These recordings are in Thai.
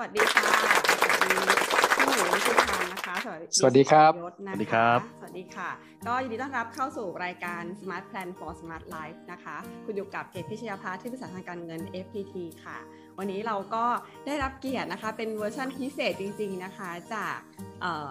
วัสดีค่ะ สวัสดีพี่หมูชุพันนะคะ สวัสดีสวัสดีครับยศนะะสวัสดีครับ สวัสดีค่ะ ก็ยินดีต้อนรับเข้าสู่รายการ Smart Plan for Smart Life นะคะ คุณอยู่กับเกตพิชยาภาที่ปรึกษาทางการเงิน FPT ค่ะ วันนี้เราก็ได้รับเกียรตินะคะ เป็นเวอร์ชันพิเศษจริง ๆนะคะ จากเอ่อ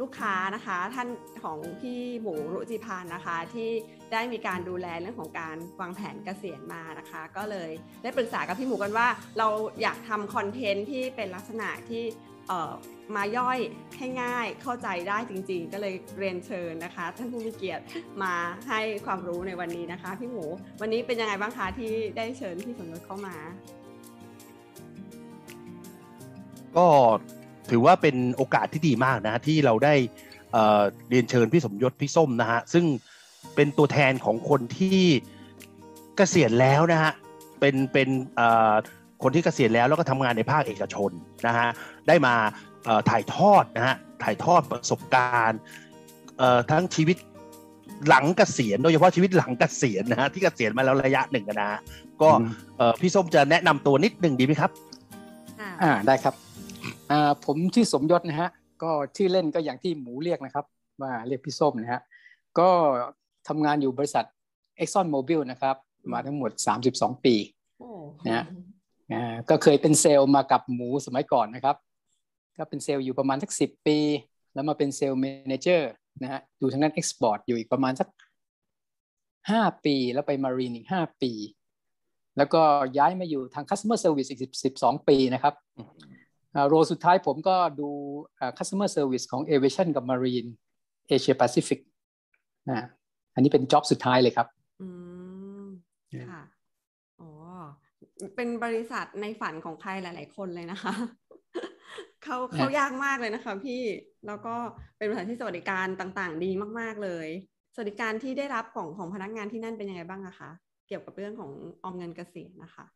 ลูกค้านะคะท่านของพี่หมูรุจิพันธ์นะคะ ที่ได้มีการดูแลเรื่องของการวางแผนเกษียณมานะคะ ก็เลยได้ปรึกษากับพี่หมูกันว่า เราอยากทำคอนเทนต์ที่เป็นลักษณะที่เอ่อมาย่อยให้ง่ายเข้าใจได้จริงๆ ก็เลยเรียนเชิญนะคะ ท่านผู้มีเกียรติมาให้ความรู้ในวันนี้นะคะ พี่หมู วันนี้เป็นยังไงบ้างคะที่ได้เชิญพี่สมยศเข้ามา ก็ ถือว่าเป็นโอกาสที่ดีมากนะฮะที่เราได้เอ่อเรียนเชิญพี่สมยศพี่ส้มนะฮะซึ่งเป็นตัวแทนของคนที่เกษียณแล้วนะฮะเป็นเป็นเอ่อคนที่เกษียณแล้วแล้วก็ทำงานในภาคเอกชนนะฮะได้มาเอ่อถ่ายทอดนะฮะถ่ายทอดประสบการณ์เอ่อทั้งชีวิตหลังเกษียณโดยเฉพาะชีวิตหลังเกษียณนะฮะที่เกษียณมาแล้วระยะหนึ่งนะฮะก็เอ่อพี่ส้มจะแนะนำตัวนิดหนึ่งดีไหมครับค่ะอ่าได้ครับ อ่าผมชื่อสมยศนะฮะ ก็ชื่อเล่นก็อย่างที่หมูเรียกนะครับ ว่าเรียกพี่ส้มนะฮะ ก็ทำงานอยู่บริษัท Exxon Mobil นะครับ มาทั้งหมด 32 ปีโอ้นะอ่าก็เคยเป็นเซลล์มากับหมูสมัยก่อนนะครับ ก็เป็นเซลล์อยู่ประมาณสักสิบปี แล้วมาเป็น sales manager นะฮะอยู่ทางด้าน export อยู่อีกประมาณสักห้าปี แล้วไป marine อีกห้าปี แล้วก็ย้ายมาอยู่ทาง customer service อีกสิบสองปีนะครับอ่า โรสุดท้ายผมก็ดูอ่า customer service ของ aviation กับ marine Asia Pacific นะอันนี้เป็นจ็อบสุดท้ายเลยครับ อืม ค่ะ อ๋อ เป็นบริษัทในฝันของใครหลาย ๆ คนเลยนะคะเขาเขายากมากเลยนะคะพี่ แล้วก็เป็นบริษัทที่สวัสดิการต่าง ๆ ดีมาก ๆ เลย สวัสดิการที่ได้รับของของพนักงานที่นั่นเป็นยังไงบ้างอะคะ เกี่ยวกับเรื่องของออมเงินเกษียณนะคะอ่า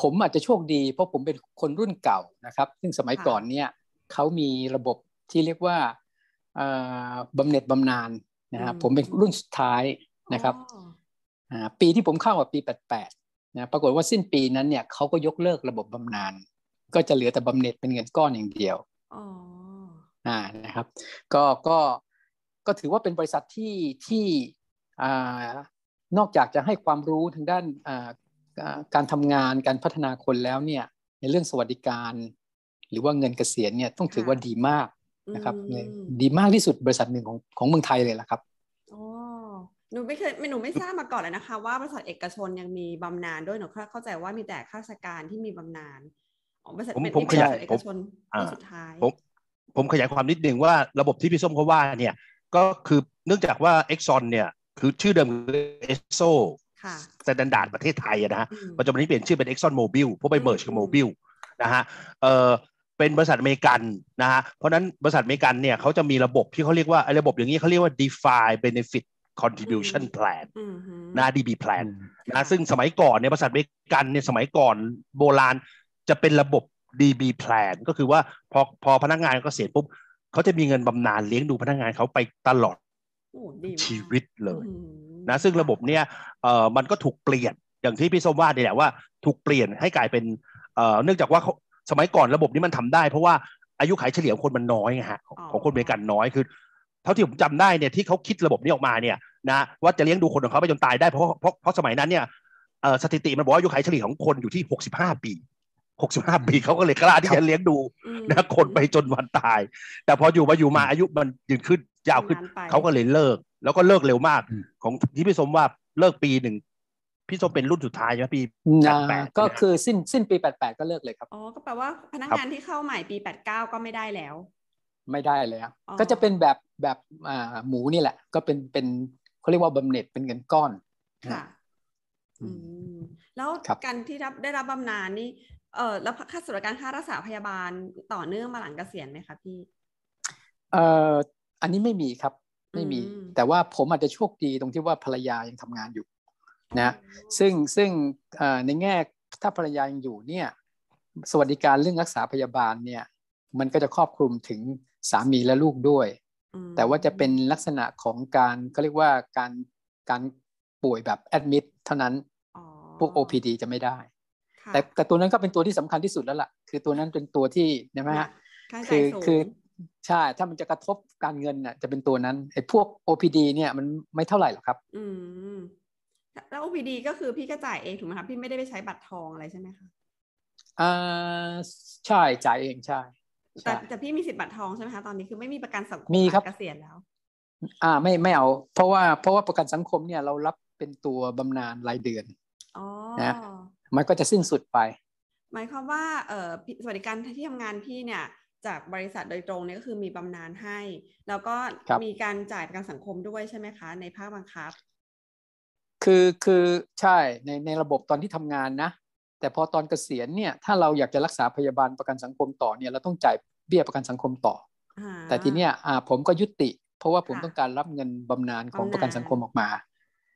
ผมอาจจะโชคดี เพราะผมเป็นคนรุ่นเก่านะครับ ซึ่งสมัยค่ะก่อนเนี่ยเขามีระบบที่เรียกว่าอ่าบำเหน็จบำนาญนะฮะผมเป็นรุ่นสุดท้ายนะครับอ๋ออ่าปีที่ผมเข้ากับปี 88นะปรากฏว่าสิ้นปีนั้นเนี่ยเขาก็ยกเลิกระบบบำนาญก็จะเหลือแต่บำเหน็จเป็นเงินก้อนอย่างเดียวอ๋ออ่านะครับ ก็ก็ก็ถือว่าเป็นบริษัทที่ที่อ่านอกจากจะให้ความรู้ทางด้านอ่าอ่า การทำงานการพัฒนาคนแล้วเนี่ยในเรื่องสวัสดิการ หรือว่าเงินเกษียณเนี่ยต้องถือว่าดีมากนะครับอืมดีมากที่สุดบริษัทหนึ่งของของเมืองไทยเลยละครับอ๋อหนูไม่เคยไม่หนูไม่ทราบมาก่อนเลยนะคะ ว่าบริษัทเอกชนยังมีบำนาญด้วยหนูเข้าใจว่ามีแต่ข้าราชการที่มีบำนาญอ๋อบริษัทผมเป็นผมที่เป็นขยายบริษัทเอกชนผมที่สุดท้ายผมผมขยายความนิดนึงว่าระบบที่พี่ส้มเขาว่าเนี่ยก็คือเนื่องจากว่า Exxon เนี่ยคือชื่อเดิมเอสโซค่ะ สแตนดาร์ดประเทศไทยอะนะฮะอืมปัจจุบันนี้เปลี่ยนชื่อเป็น Exxon Mobil เพราะไปอืม merge กับ Mobil นะฮะเออเป็นบริษัทอเมริกันนะฮะเพราะฉะนั้นบริษัทอเมริกันเนี่ยเขาจะมีระบบที่เขาเรียกว่าไอ้ระบบอย่างนี้เขาเรียกว่า defined benefit contribution plan อืมฮึนะ DB plan ค่ะนะซึ่งสมัยก่อนเนี่ยบริษัทอเมริกันเนี่ยสมัยก่อนโบราณจะเป็นระบบ DB plan ก็คือว่าพอพอพนักงานเกษียณปุ๊บเขาจะมีเงินบำนาญเลี้ยงดูพนักงานเขาไปตลอดโอ้ดีมากชีวิตเลยอืม นะซึ่งระบบเนี่ยเอ่อมันก็ถูกเปลี่ยนอย่างที่พี่ส้มว่าเนี่ยแหละว่าถูกเปลี่ยนให้กลายเป็นเอ่อเนื่องจากว่าเขาสมัยก่อนระบบนี้มันทำได้ เพราะว่าอายุขัยเฉลี่ยของคนมันน้อยไงฮะของของคนอเมริกันน้อยคือเท่าที่ผมจำได้เนี่ยที่เขาคิดระบบนี้ออกมาเนี่ยนะว่าจะเลี้ยงดูคนของเขาไปจนตายได้เพราะเพราะเพราะสมัยนั้นเนี่ยเอ่อสถิติมันบอกว่าอายุขัยเฉลี่ยของคนอยู่ที่ 65 ปี 65 ปีเขาก็เลยกล้าที่จะเลี้ยงดูอืมนะคนไปจนวันตาย แต่พออยู่มาอยู่มาอายุมันยืนขึ้นยาวขึ้นนานไปเขาก็เลยเลิก แล้วก็เลิกเร็วมากอืมของที่พี่สมว่าเลิกปีหนึ่งพี่สมเป็นรุ่นสุดท้ายใช่ไหมพี่นะ88ก็คือสิ้นสิ้นปี88ก็เลิกเลยครับอ๋อก็แปลว่าพนักครับงานที่เข้าใหม่ปี89ก็ไม่ได้แล้ว ไม่ได้เลยครับอ๋อก็จะเป็นแบบแบบอ่าหมูนี่แหละ ก็เป็นเป็นเขาเรียกว่าบำเหน็จเป็นเงินก้อนค่ะอือืมมแล้วครับการที่รับได้รับบำนาญนี่เออแล้วค่าสวัสดิการค่ารักษาพยาบาลต่อเนื่องมาหลังเกษียณไหมคะพี่เอ่ออันนี้ไม่มีครับ ไม่มีอืมแต่ว่าผมอาจจะโชคดีตรงที่ว่าภรรยายังทำงานอยู่นะซึ่งซึ่งเอ่อในแง่ถ้าภรรยายังอยู่เนี่ยสวัสดิการเรื่องรักษาพยาบาลเนี่ยมันก็จะครอบคลุมถึงสามีและลูกด้วยอืมแต่ว่าจะเป็นลักษณะของการเขาเรียกว่าการการป่วยแบบแอดมิดเท่านั้นอ๋อพวก OPD จะไม่ได้ค่ะแต่แต่ตัวนั้นก็เป็นตัวที่สำคัญที่สุดแล้วล่ะ คือตัวนั้นเป็นตัวที่ใช่ไหมฮะค่าใช้คืจ่ายอสูงคือ ใช่ ถ้ามันจะกระทบการเงินน่ะจะเป็นตัวนั้นไอ้พวก OPD เนี่ยมันไม่เท่าไหร่หรอกครับ อืมแล้ว OPD ก็คือพี่ก็จ่ายเองถูกไหมคะพี่ไม่ได้ไปใช้บัตรทองอะไรใช่ไหมคะอ่าใช่จ่ายเองใช่แต่ใช่แต่พี่มีสิทธิ์บัตรทองใช่ไหมคะตอนนี้คือไม่มีประกันสังคมมีครับหลังเกษียณแล้ว อ่าไม่ไม่เอา เพราะว่าเพราะว่าประกันสังคมเนี่ยเรารับเป็นตัวบำนาญรายเดือนอ๋อนะมันก็จะสิ้นสุดไป หมายความว่าเอ่อพี่สวัสดิการที่ทำงานพี่เนี่ย จากบริษัทโดยตรงเนี่ยก็คือมีบำนาญให้ แล้วก็ครับมีการจ่ายประกันสังคมด้วยใช่ไหมคะ ในภาคบังคับ คือคือใช่ในในระบบตอนที่ทำงานนะ แต่พอตอนเกษียณเนี่ยถ้าเราอยากจะรักษาพยาบาลประกันสังคมต่อเนี่ยเราต้องจ่ายเบี้ยประกันสังคมต่ออ่าแต่ทีเนี้ยอ่าผมก็ยุติ เพราะว่าผมค่ะต้องการรับเงินบำนาญของบำนาญประกันสังคมออกมา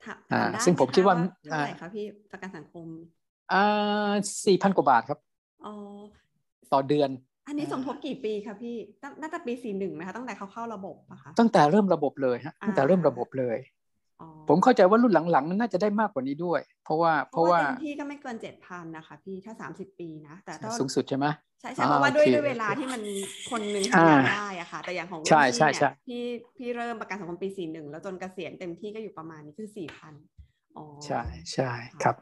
ถามอ่าถามได้ซึ่งผมไหคิดว่าเท่าไหร่อ่าคะพี่ประกันสังคมอ่าสี่พันกว่าบาทครับอ๋อต่อเดือน อันนี้สมทบกี่ปีคะพี่ตั้งน่าจะปีสี่หนึ่งไหมคะตั้งแต่เขาเข้าระบบอะคะตั้งแต่เริ่มระบบเลยฮะตั้งแต่เริ่มอ่าระบบเลยอ๋อผมเข้าใจว่ารุ่นหลังๆนั้นน่าจะได้มากกว่านี้ด้วย เพราะว่าเพเพราะราะว่าว่าเต็มที่ก็ไม่เกินเจ็ดพันนะคะพี่ถ้าสามสิบปีนะแต่ถ้าสูงสุดใช่ไหมใช่ใช่อ่าเพราะว่าด้วยโอเคด้วยเวลาที่มันคนหนึ่งอ่าทำงานได้อะค่ะ แต่อย่างของรุ่นใช่พี่ใช่เนี่ยใช่พี่พี่เริ่มประกันสังคมปีสี่หนึ่งแล้วจนเกษียณเต็มที่ก็อยู่ประมาณนี้คือสี่พันอ๋อใช่ใช่ครับ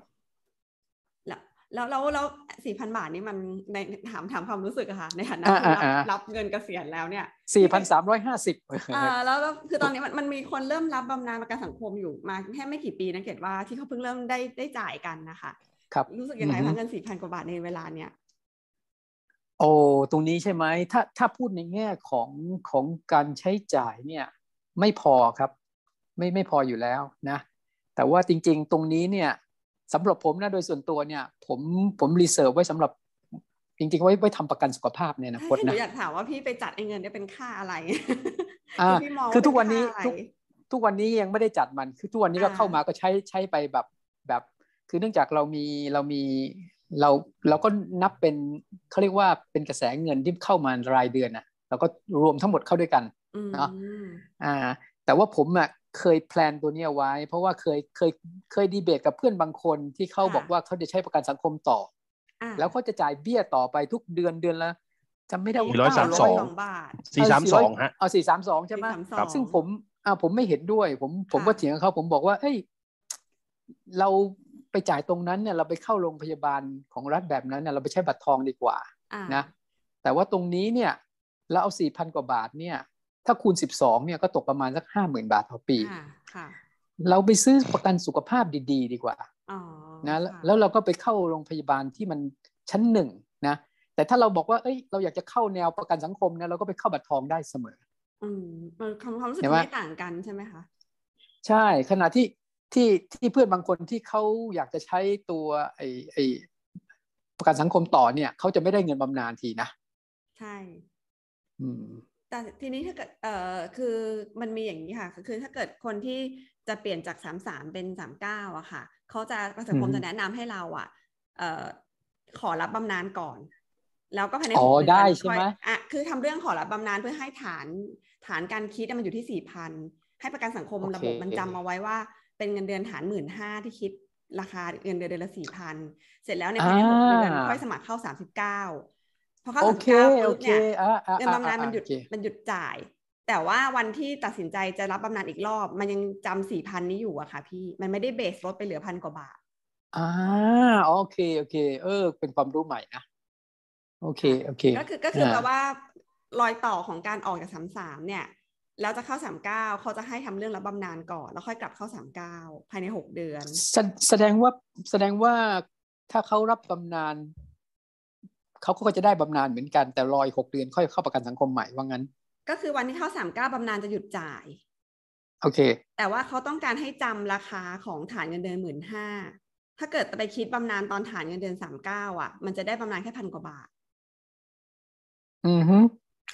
แล้วแล้วแล้วสี่พันบาทนี่มันในถามถามความรู้สึกอะค่ะ ในฐานะอ่าที่รับอ่าอ่ารับเงินเกษียณแล้วเนี่ยสี่พันสามร้อยห้าสิบอ่าแล้วแล้วคือตอนนี้มันมันมีคนเริ่มรับบำนาญประกันสังคมอยู่มาแค่ไม่กี่ปีนะเกดว่าที่เขาเพิ่งเริ่มได้ได้จ่ายกันนะคะ ครับรู้สึกยังไงอือฮึคะเงินสี่พันกว่าบาทในเวลาเนี้ยโอ้ตรงนี้ใช่ไหมถ้าถ้าพูดในแง่ของของการใช้จ่ายเนี่ย ไม่พอครับ ไม่ไม่พออยู่แล้วนะ แต่ว่าจริง ๆ ตรงนี้เนี่ย สำหรับผมนะโดยส่วนตัวเนี่ย ผมผม reserve ไว้สำหรับจริงๆไว้ไว้ทำประกันสุขภาพเนี่ยนะใช่พจหน์นูนะอยากถามว่าพี่ไปจัดไอ้เงินเนี่ยเป็นค่าอะไรอ่าพี่มองคือทุกเป็วันนี้ค่าอะไรทุกทุกวันนี้ยังไม่ได้จัดมัน คือทุกวันนี้ก็อ่าเข้ามาก็ใช้ใช้ไปแบบแบบ คือเนื่องจากเรามีเรามีเราเราก็นับเป็นเขาเรียกว่าเป็นกระแสเงินที่เข้ามารายเดือนอะเราก็รวมทั้งหมดเข้าด้วยกันอืมเนาะอ่า แต่ว่าผมอะ เคยแพลนตัวเนี้ยไว้ เพราะว่าเคยเคยเคยดีเบตกับเพื่อนบางคนที่เขาบอกว่าเขาจะใช้ประกันสังคมต่ออ่าแล้วเขาจะจ่ายเบี้ยต่อไปทุกเดือนเดือนละจำไม่ได้ว่าสี่ร้อยสามสองบาทสี่สามสองฮะเอาสี่สามสองใช่ไหม432ครับซึ่งผมอ่าผมไม่เห็นด้วย ผมผมก็ค่ะเถียงกับเขาผมบอกว่า เอ้ย เราไปจ่ายตรงนั้นเนี่ย เราไปเข้าโรงพยาบาลของรัฐแบบนั้นเนี่ยเราไปใช้บัตรทองดีกว่าอ่านะ แต่ว่าตรงนี้เนี่ย เราเอาสี่พันกว่าบาทเนี่ย ถ้าคูณสิบสองเนี่ยก็ตกประมาณสักห้าหมื่นบาทต่อปีค่ะค่ะเราไปซื้อประกันสุขภาพดี ๆ ดีกว่าอ๋อนะแล้วค่แล้วเราก็ไปเข้าโรงพยาบาลที่มันชั้นหนึ่งนะแต่ถ้าเราบอกว่าเอ้ยเราอยากจะเข้าแนวประกันสังคมนะเราก็ไปเข้าบัตรทองได้เสมอ อืมมันความความรู้สึกเห็นไหมไม่ต่างกันใช่ไหมคะใช่ขณะที่ที่ที่เพื่อนบางคนที่เขาอยากจะใช้ตัวไอ้ไอ้ประกันสังคมต่อเนี่ยเขาจะไม่ได้เงินบำนาญทีนะ ใช่ อืม แต่ทีนี้ถ้าเกิดเอ่อคือมันมีอย่างนี้ค่ะคือถ้าเกิดคนที่จะเปลี่ยนจากสามสามเป็นสามเก้าอะค่ะเขาจะประสังคมอืมจะแนะนำให้เราอะเอ่อขอรับบำนาญก่อน แล้วก็ภายในอ๋อหกเดือนได้ใช่ไหมค่อยอะคือทำเรื่องขอรับบำนาญเพื่อให้ฐานฐานการคิดอะมันอยู่ที่สี่พันให้ประกันสังคมโอเคระบบมันจำเอาไว้ว่า เป็นเงินเดือนฐานหมื่นห้าที่คิดราคาเงินเดือนเดือนละสี่พันเสร็จแล้วในภายในหกเดือนค่อยสมัครเข้าสามสิบเก้า พอเข้าโอสามสิเคบเก้าโอปุ๊บเคเนี่ยอ่าอ่าเงินบำนาญมันหยุดโอเคมันหยุดจ่าย แต่ว่าวันที่ตัดสินใจจะรับบำนาญอีกรอบ มันยังจำสี่พันนี้อยู่อะค่ะ พี่มันไม่ได้เบสลดไปเหลือพันกว่าบาทอ่าโอเคโอเค เออ เป็นความรู้ใหม่นะโอเคโอเค ก็คือก็คืออ่าแปลว่ารอยต่อของการออกจากสามสามเนี่ยแล้วจะเข้าสามเก้าเขาจะให้ทำเรื่องรับบำนาญก่อน แล้วค่อยกลับเข้าสามเก้าภายในหกเดือน แสแสดงว่าแสดงว่าถ้าเขารับบำนาญ เขาก็จะได้บำนาญเหมือนกันแต่รออีกหกเดือนค่อยเข้าประกันสังคมใหม่ว่างั้น ก็คือวันที่เข้าสามเก้าบำนาญจะหยุดจ่าย โอเค แต่ว่าเขาต้องการให้จำราคาของฐานเงินเดือนหมื่นห้าถ้าเกิดไปคิดบำนาญตอนฐานเงินเดือนสามเก้าอะ มันจะได้บำนาญแค่พันกว่าบาท อือฮึ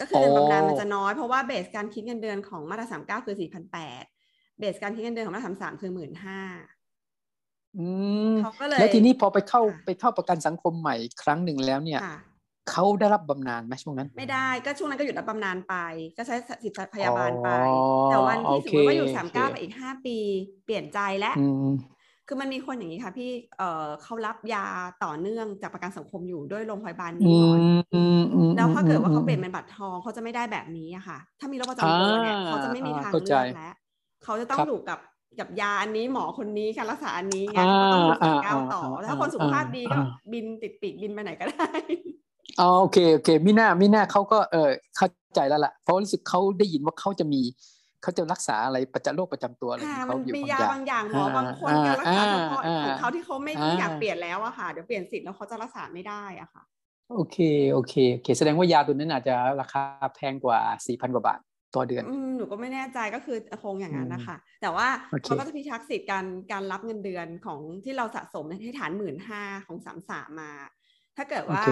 ก็คือเงินโอ้บำนาญมันจะน้อยเพราะว่าเบสการคิดเงินเดือนของมาตราสามเก้าคือสี่พันแปดเบสการคิดเงินเดือนของมาตราสามสามคือหมื่นห้าอืม เขาก็เลยแล้วทีนี้พอไปเข้าค่ะไปเข้าประกันสังคมใหม่อีกครั้งหนึ่งแล้วเนี่ยค่ะเขาได้รับบำนาญไหมช่วงนั้น ไม่ได้ก็ช่วงนั้นก็หยุดรับบำนาญไป ก็ใช้สิทธิพยาบาลไปอ๋อแต่วันที่โอสมเคมติว่าอยู่สามโอเก้าเคไปอีกห้าปี เปลี่ยนใจแล้วอืมคือมันมีคนอย่างนี้ค่ะพี่เออเขารับยาต่อเนื่องจากประกันสังคมอยู่ด้วยโรงพยาบาลอืนี้ก่อนมอืมอืมแล้วถ้าเกิดว่าเขาเปลี่ยนอืมเป็นบัตรทองเขาจะไม่ได้แบบนี้อะค่ะ ถ้ามีโรคประจำตัวเนี่ยอ่าเขาจะไม่มีทางเข้าใจเลือกแล้วเขาจะต้องครับอยู่กับ กับยาอันนี้หมอคนนี้การรักษาอันนี้ไงอ่าเขาต้องอยู่กับอ่าก้าวต่ออ่าถ้าคนสุขภาพดีก็อ่าบินติดปีกบินไปไหนก็ได้อ๋อโอเคโอเคมิน่ามิน่าเขาก็เออเข้าใจแล้วล่ะเพราะรู้สึกเขาได้ยินว่าเขาจะมีเขาจะรักษาอะไรประจำโรคประจำตัวอะไรของค่ะเขามันอยู่มีบางยาอย่างบางอย่างหมออ่าบางคนการรักษาเฉพาะอ่าของเขาที่เขาไม่อ่าอยากเปลี่ยนแล้วอะค่ะเดี๋ยวเปลี่ยนสิทธิ์แล้วเขาจะรักษาไม่ได้อะค่ะ โอเคโอเคโอเค แสดงว่ายาตัวนั้นอาจจะราคาแพงกว่าสี่พันกว่าบาท ต่อเดือนอืมหนูก็ไม่แน่ใจก็คือคงอย่างนั้นนะคะแต่ว่าโอเคเขาก็จะพิทักษ์สิทธิ์การการรับเงินเดือนของที่เราสะสมให้ฐานหมื่นห้าของสามสามมา ถ้าเกิดว่าโอเค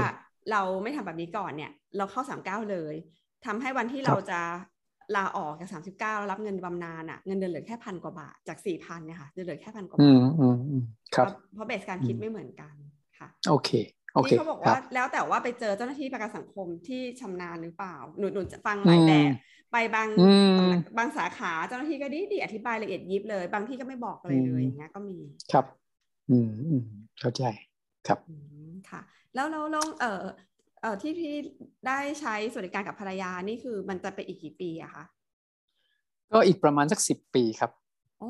เราไม่ทำแบบนี้ก่อนเนี่ย เราเข้าสามเก้าเลยทำให้วันที่เราจะลาออกจากสามสิบเก้ารับเงินบำนาญอะเงินเดือนเหลือแค่พันกว่าบาทจากสี่พันเนี่ยค่ะจะเหลือแค่พันกว่าอืบาทมอืมอืมครับเพราะเพราะเบสการคิดอืมไม่เหมือนกันค่ะโอเคโอเคนี่เขาบอกครัว่าบแล้วแต่ว่าไปเจอเจ้าหน้าที่ประกันสังคมที่ชำนาญหรือเปล่า หนูหนูจะฟังหลายแบบ ไปบางอืมสำนักบางสาขาเจ้าหน้าที่ก็ดีดีอธิบายละเอียดยิบเลย บางที่ก็ไม่บอกอะไรเลยอืมอย่างเงี้ยก็มีครับ อืมอืมเข้าใจครับอืมค่ะ แล้วแล้วแล้วเออเออที่พี่ได้ใช้สวัสดิการกับภรรยานี่คือมันจะไปอีกกี่ปีอะคะก็อีกประมาณสักสิบปีครับอ๋อ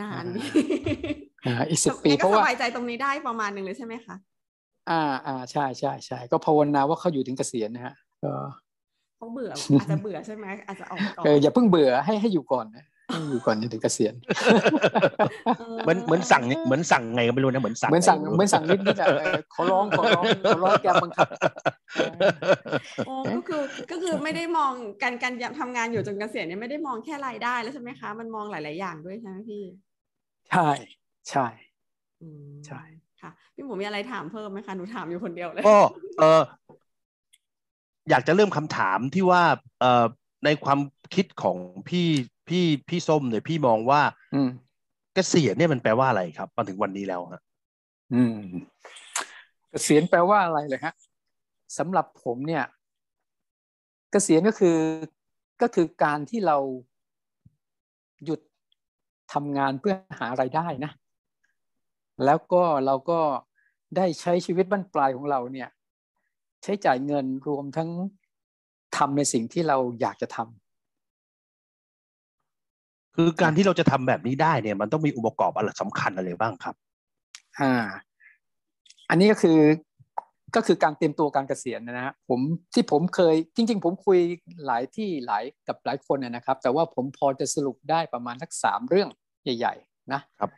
นานอ่าอ่าอีกสิบปีงั้นเพก็ราะสว่าบายใจตรงนี้ได้ประมาณหนึ่งเลยใช่ไหมคะอ่าอ่าใช่ใช่ใช่ก็ภาวนาว่าเขาอยู่ถึงเกษียณนะฮะก็ เขาเบื่ออาจจะเบื่อใช่ไหมอาจจะออกก่อนเอออย่าเพิ่งเบื่อให้ให้อยู่ก่อนนะให้อยู่ก่อนจนถึงเกษียณเหมือนเหมือนสั่งเหมือนสั่งไงก็ไม่รู้นะเหมือนสั่งเหมือนสั่งไรู้เหมือนสั่งนิดนิดๆอะเออขอร้องขอร้องขอร้องแกบังคับโอ้ก็คือก็คือไม่ได้มองการการทำงานอยู่จนเกษียณเนี่ยไม่ได้มองแค่รายได้แล้วใช่ไหมคะ มันมองหลาย ๆ อย่างด้วยใช่ไหมพี่ ใช่ใช่อืมใช่ค่ะพี่หมูมีอะไรถามเพิ่มไหมคะหนูถามอยู่คนเดียวเลยก็เออ อยากจะเริ่มคำถามที่ว่าเอ่อในความคิดของพี่พี่พี่ส้มเนี่ยพี่มองว่าอืมเกษียณเนี่ยมันแปลว่าอะไรครับมาถึงวันนี้แล้วฮะอืม เกษียณแปลว่าอะไรเลยฮะสำหรับผมเนี่ย เกษียณก็คือก็คือการที่เราหยุดทำงานเพื่อหาไรายได้นะ แล้วก็เราก็ได้ใช้ชีวิตบั้นปลายของเราเนี่ย ใช้จ่ายเงินรวมทั้งทำในสิ่งที่เราอยากจะทำคือการที่เราจะทำแบบนี้ได้เนี่ย มันต้องมีองค์ประกอบอะไรสำคัญอะไรบ้างครับ อ่า อันนี้ก็คือก็คือการเตรียมตัวการเกษียณนะฮะผมที่ผมเคยจริง ๆ ผมคุยหลายที่หลายกับหลายคนนะนะครับ แต่ว่าผมพอจะสรุปได้ประมาณสักสามเรื่องใหญ่ ๆ นะครับ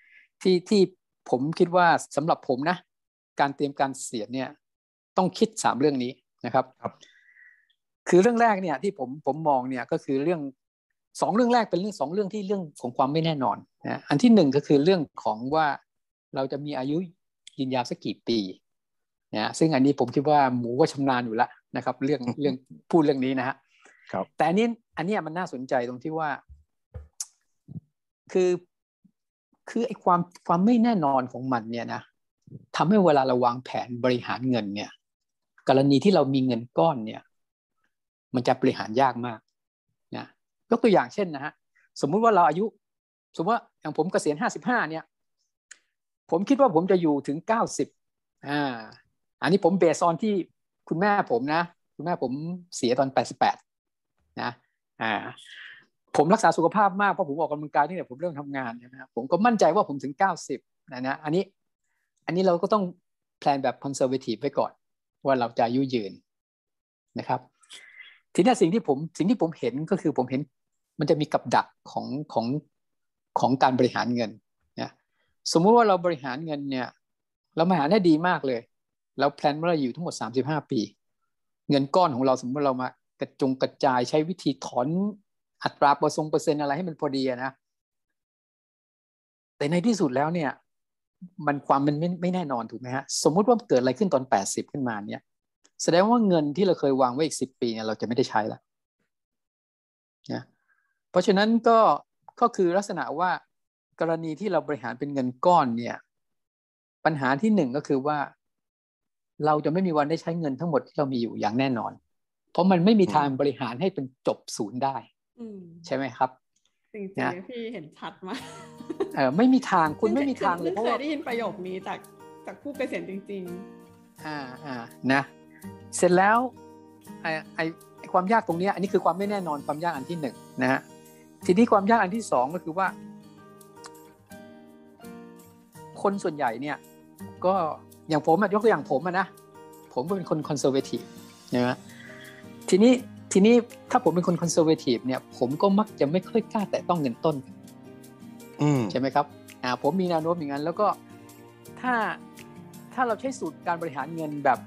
ที่ที่ผมคิดว่าสำหรับผมนะ การเตรียมการเกษียณเนี่ย ต้องคิดสามเรื่องนี้นะครับครับ คือเรื่องแรกเนี่ยที่ผมผมมองเนี่ยก็คือเรื่องสองเรื่องแรกเป็นเรื่องสองเรื่องที่เรื่องของความไม่แน่นอนนะอันที่หนึ่งก็คือเรื่องของว่าเราจะมีอายุยืนยาวสักกี่ปีนะซึ่งอันนี้ผมคิดว่าหมูก็ชำนาญอยู่แล้วนะครับ เรื่องเรื่องพูดเรื่องนี้นะฮะครับ แต่อันนี้อันเนี้ยมันน่าสนใจตรงที่ว่า คือคือไอ้ความความไม่แน่นอนของมันเนี่ยนะทำให้เวลาเราวางแผนบริหารเงินเนี่ย กรณีที่เรามีเงินก้อนเนี่ย มันจะบริหารยากมากนะยกตัวอย่างเช่นนะฮะสมมุติว่าเราอายุ สมมติว่าอย่างผมเกษียณห้าสิบห้าเนี่ย ผมคิดว่าผมจะอยู่ถึงเก้าสิบอ่าอันนี้ผม base on ที่คุณแม่ผมนะ คุณแม่ผมเสียตอนแปดสิบแปดนะอ่าผมรักษาสุขภาพมากเพราะผมออกกำลังกายนี่แหละผมเริ่มทำงานนะครับผมก็มั่นใจว่าผมถึงเก้าสิบนะนะอันนี้ อันนี้เราก็ต้อง plan แบบ conservative ไว้ก่อน ว่าเราจะอายุยืนนะครับ ทีนี้สิ่งที่ผมสิ่งที่ผมเห็นก็คือผมเห็นมันจะมีกับดักของของของการบริหารเงินนะสมมุติว่าเราบริหารเงินเนี่ย เราบริหารได้ดีมากเลย เราแพลนว่าเราอยู่ทั้งหมด 35 ปี เงินก้อนของเราสมมติเรามากระจงกระจายใช้วิธีถอนอัตราเปอร์เซ็นต์เปอร์เซ็นต์อะไรให้มันพอดีนะแต่ในที่สุดแล้วเนี่ย มันความมันไม่ไม่แน่นอนถูกไหมฮะสมมุติว่าเกิดอะไรขึ้นตอน 80 ขึ้นมาเนี่ยแสดงว่าเงินที่เราเคยวางไว้อีก 10 ปีเนี่ยเราจะไม่ได้ใช้แล้วนะเพราะฉะนั้นก็ก็คือลักษณะว่ากรณีที่เราบริหารเป็นเงินก้อนเนี่ยปัญหาที่หนึ่งก็คือว่า เราจะไม่มีวันได้ใช้เงินทั้งหมดที่เรามีอยู่อย่างแน่นอน เพราะมันไม่มีทางบริหารให้เป็นจบศูนย์ได้อืมใช่ไหมครับ จริงนะๆพี่เห็นชัดมากเออไม่มีทางคุณไม่มีทางเลยเพเพราะราะเคว่ายได้ยินประโยคนี้จากจากผู้เกษียณจริงอ่าอ่านะ เสร็จแล้วไอไอไอ้ความยากตรงเนี้ยอันนี้คือความไม่แน่นอนความยากอันที่หนึ่งนะฮะทีนี้ความยากอันที่สองก็คือว่า คนส่วนใหญ่เนี่ย ก็อย่างผมอะยกตัวอย่างผมอะนะผมก็เป็นคนคอนเซอร์เวทีฟนะฮะทีนี้ ทีนี้ถ้าผมเป็นคนคอนเซอร์เวทีฟเนี่ยผมก็มักจะไม่ค่อยกล้าแตะต้องเงินต้นอืมใช่ไหมครับอ่าผมมีแนวโน้มอย่างนั้น แล้วก็ถ้าถ้าเราใช้สูตรการบริหารเงินแบบ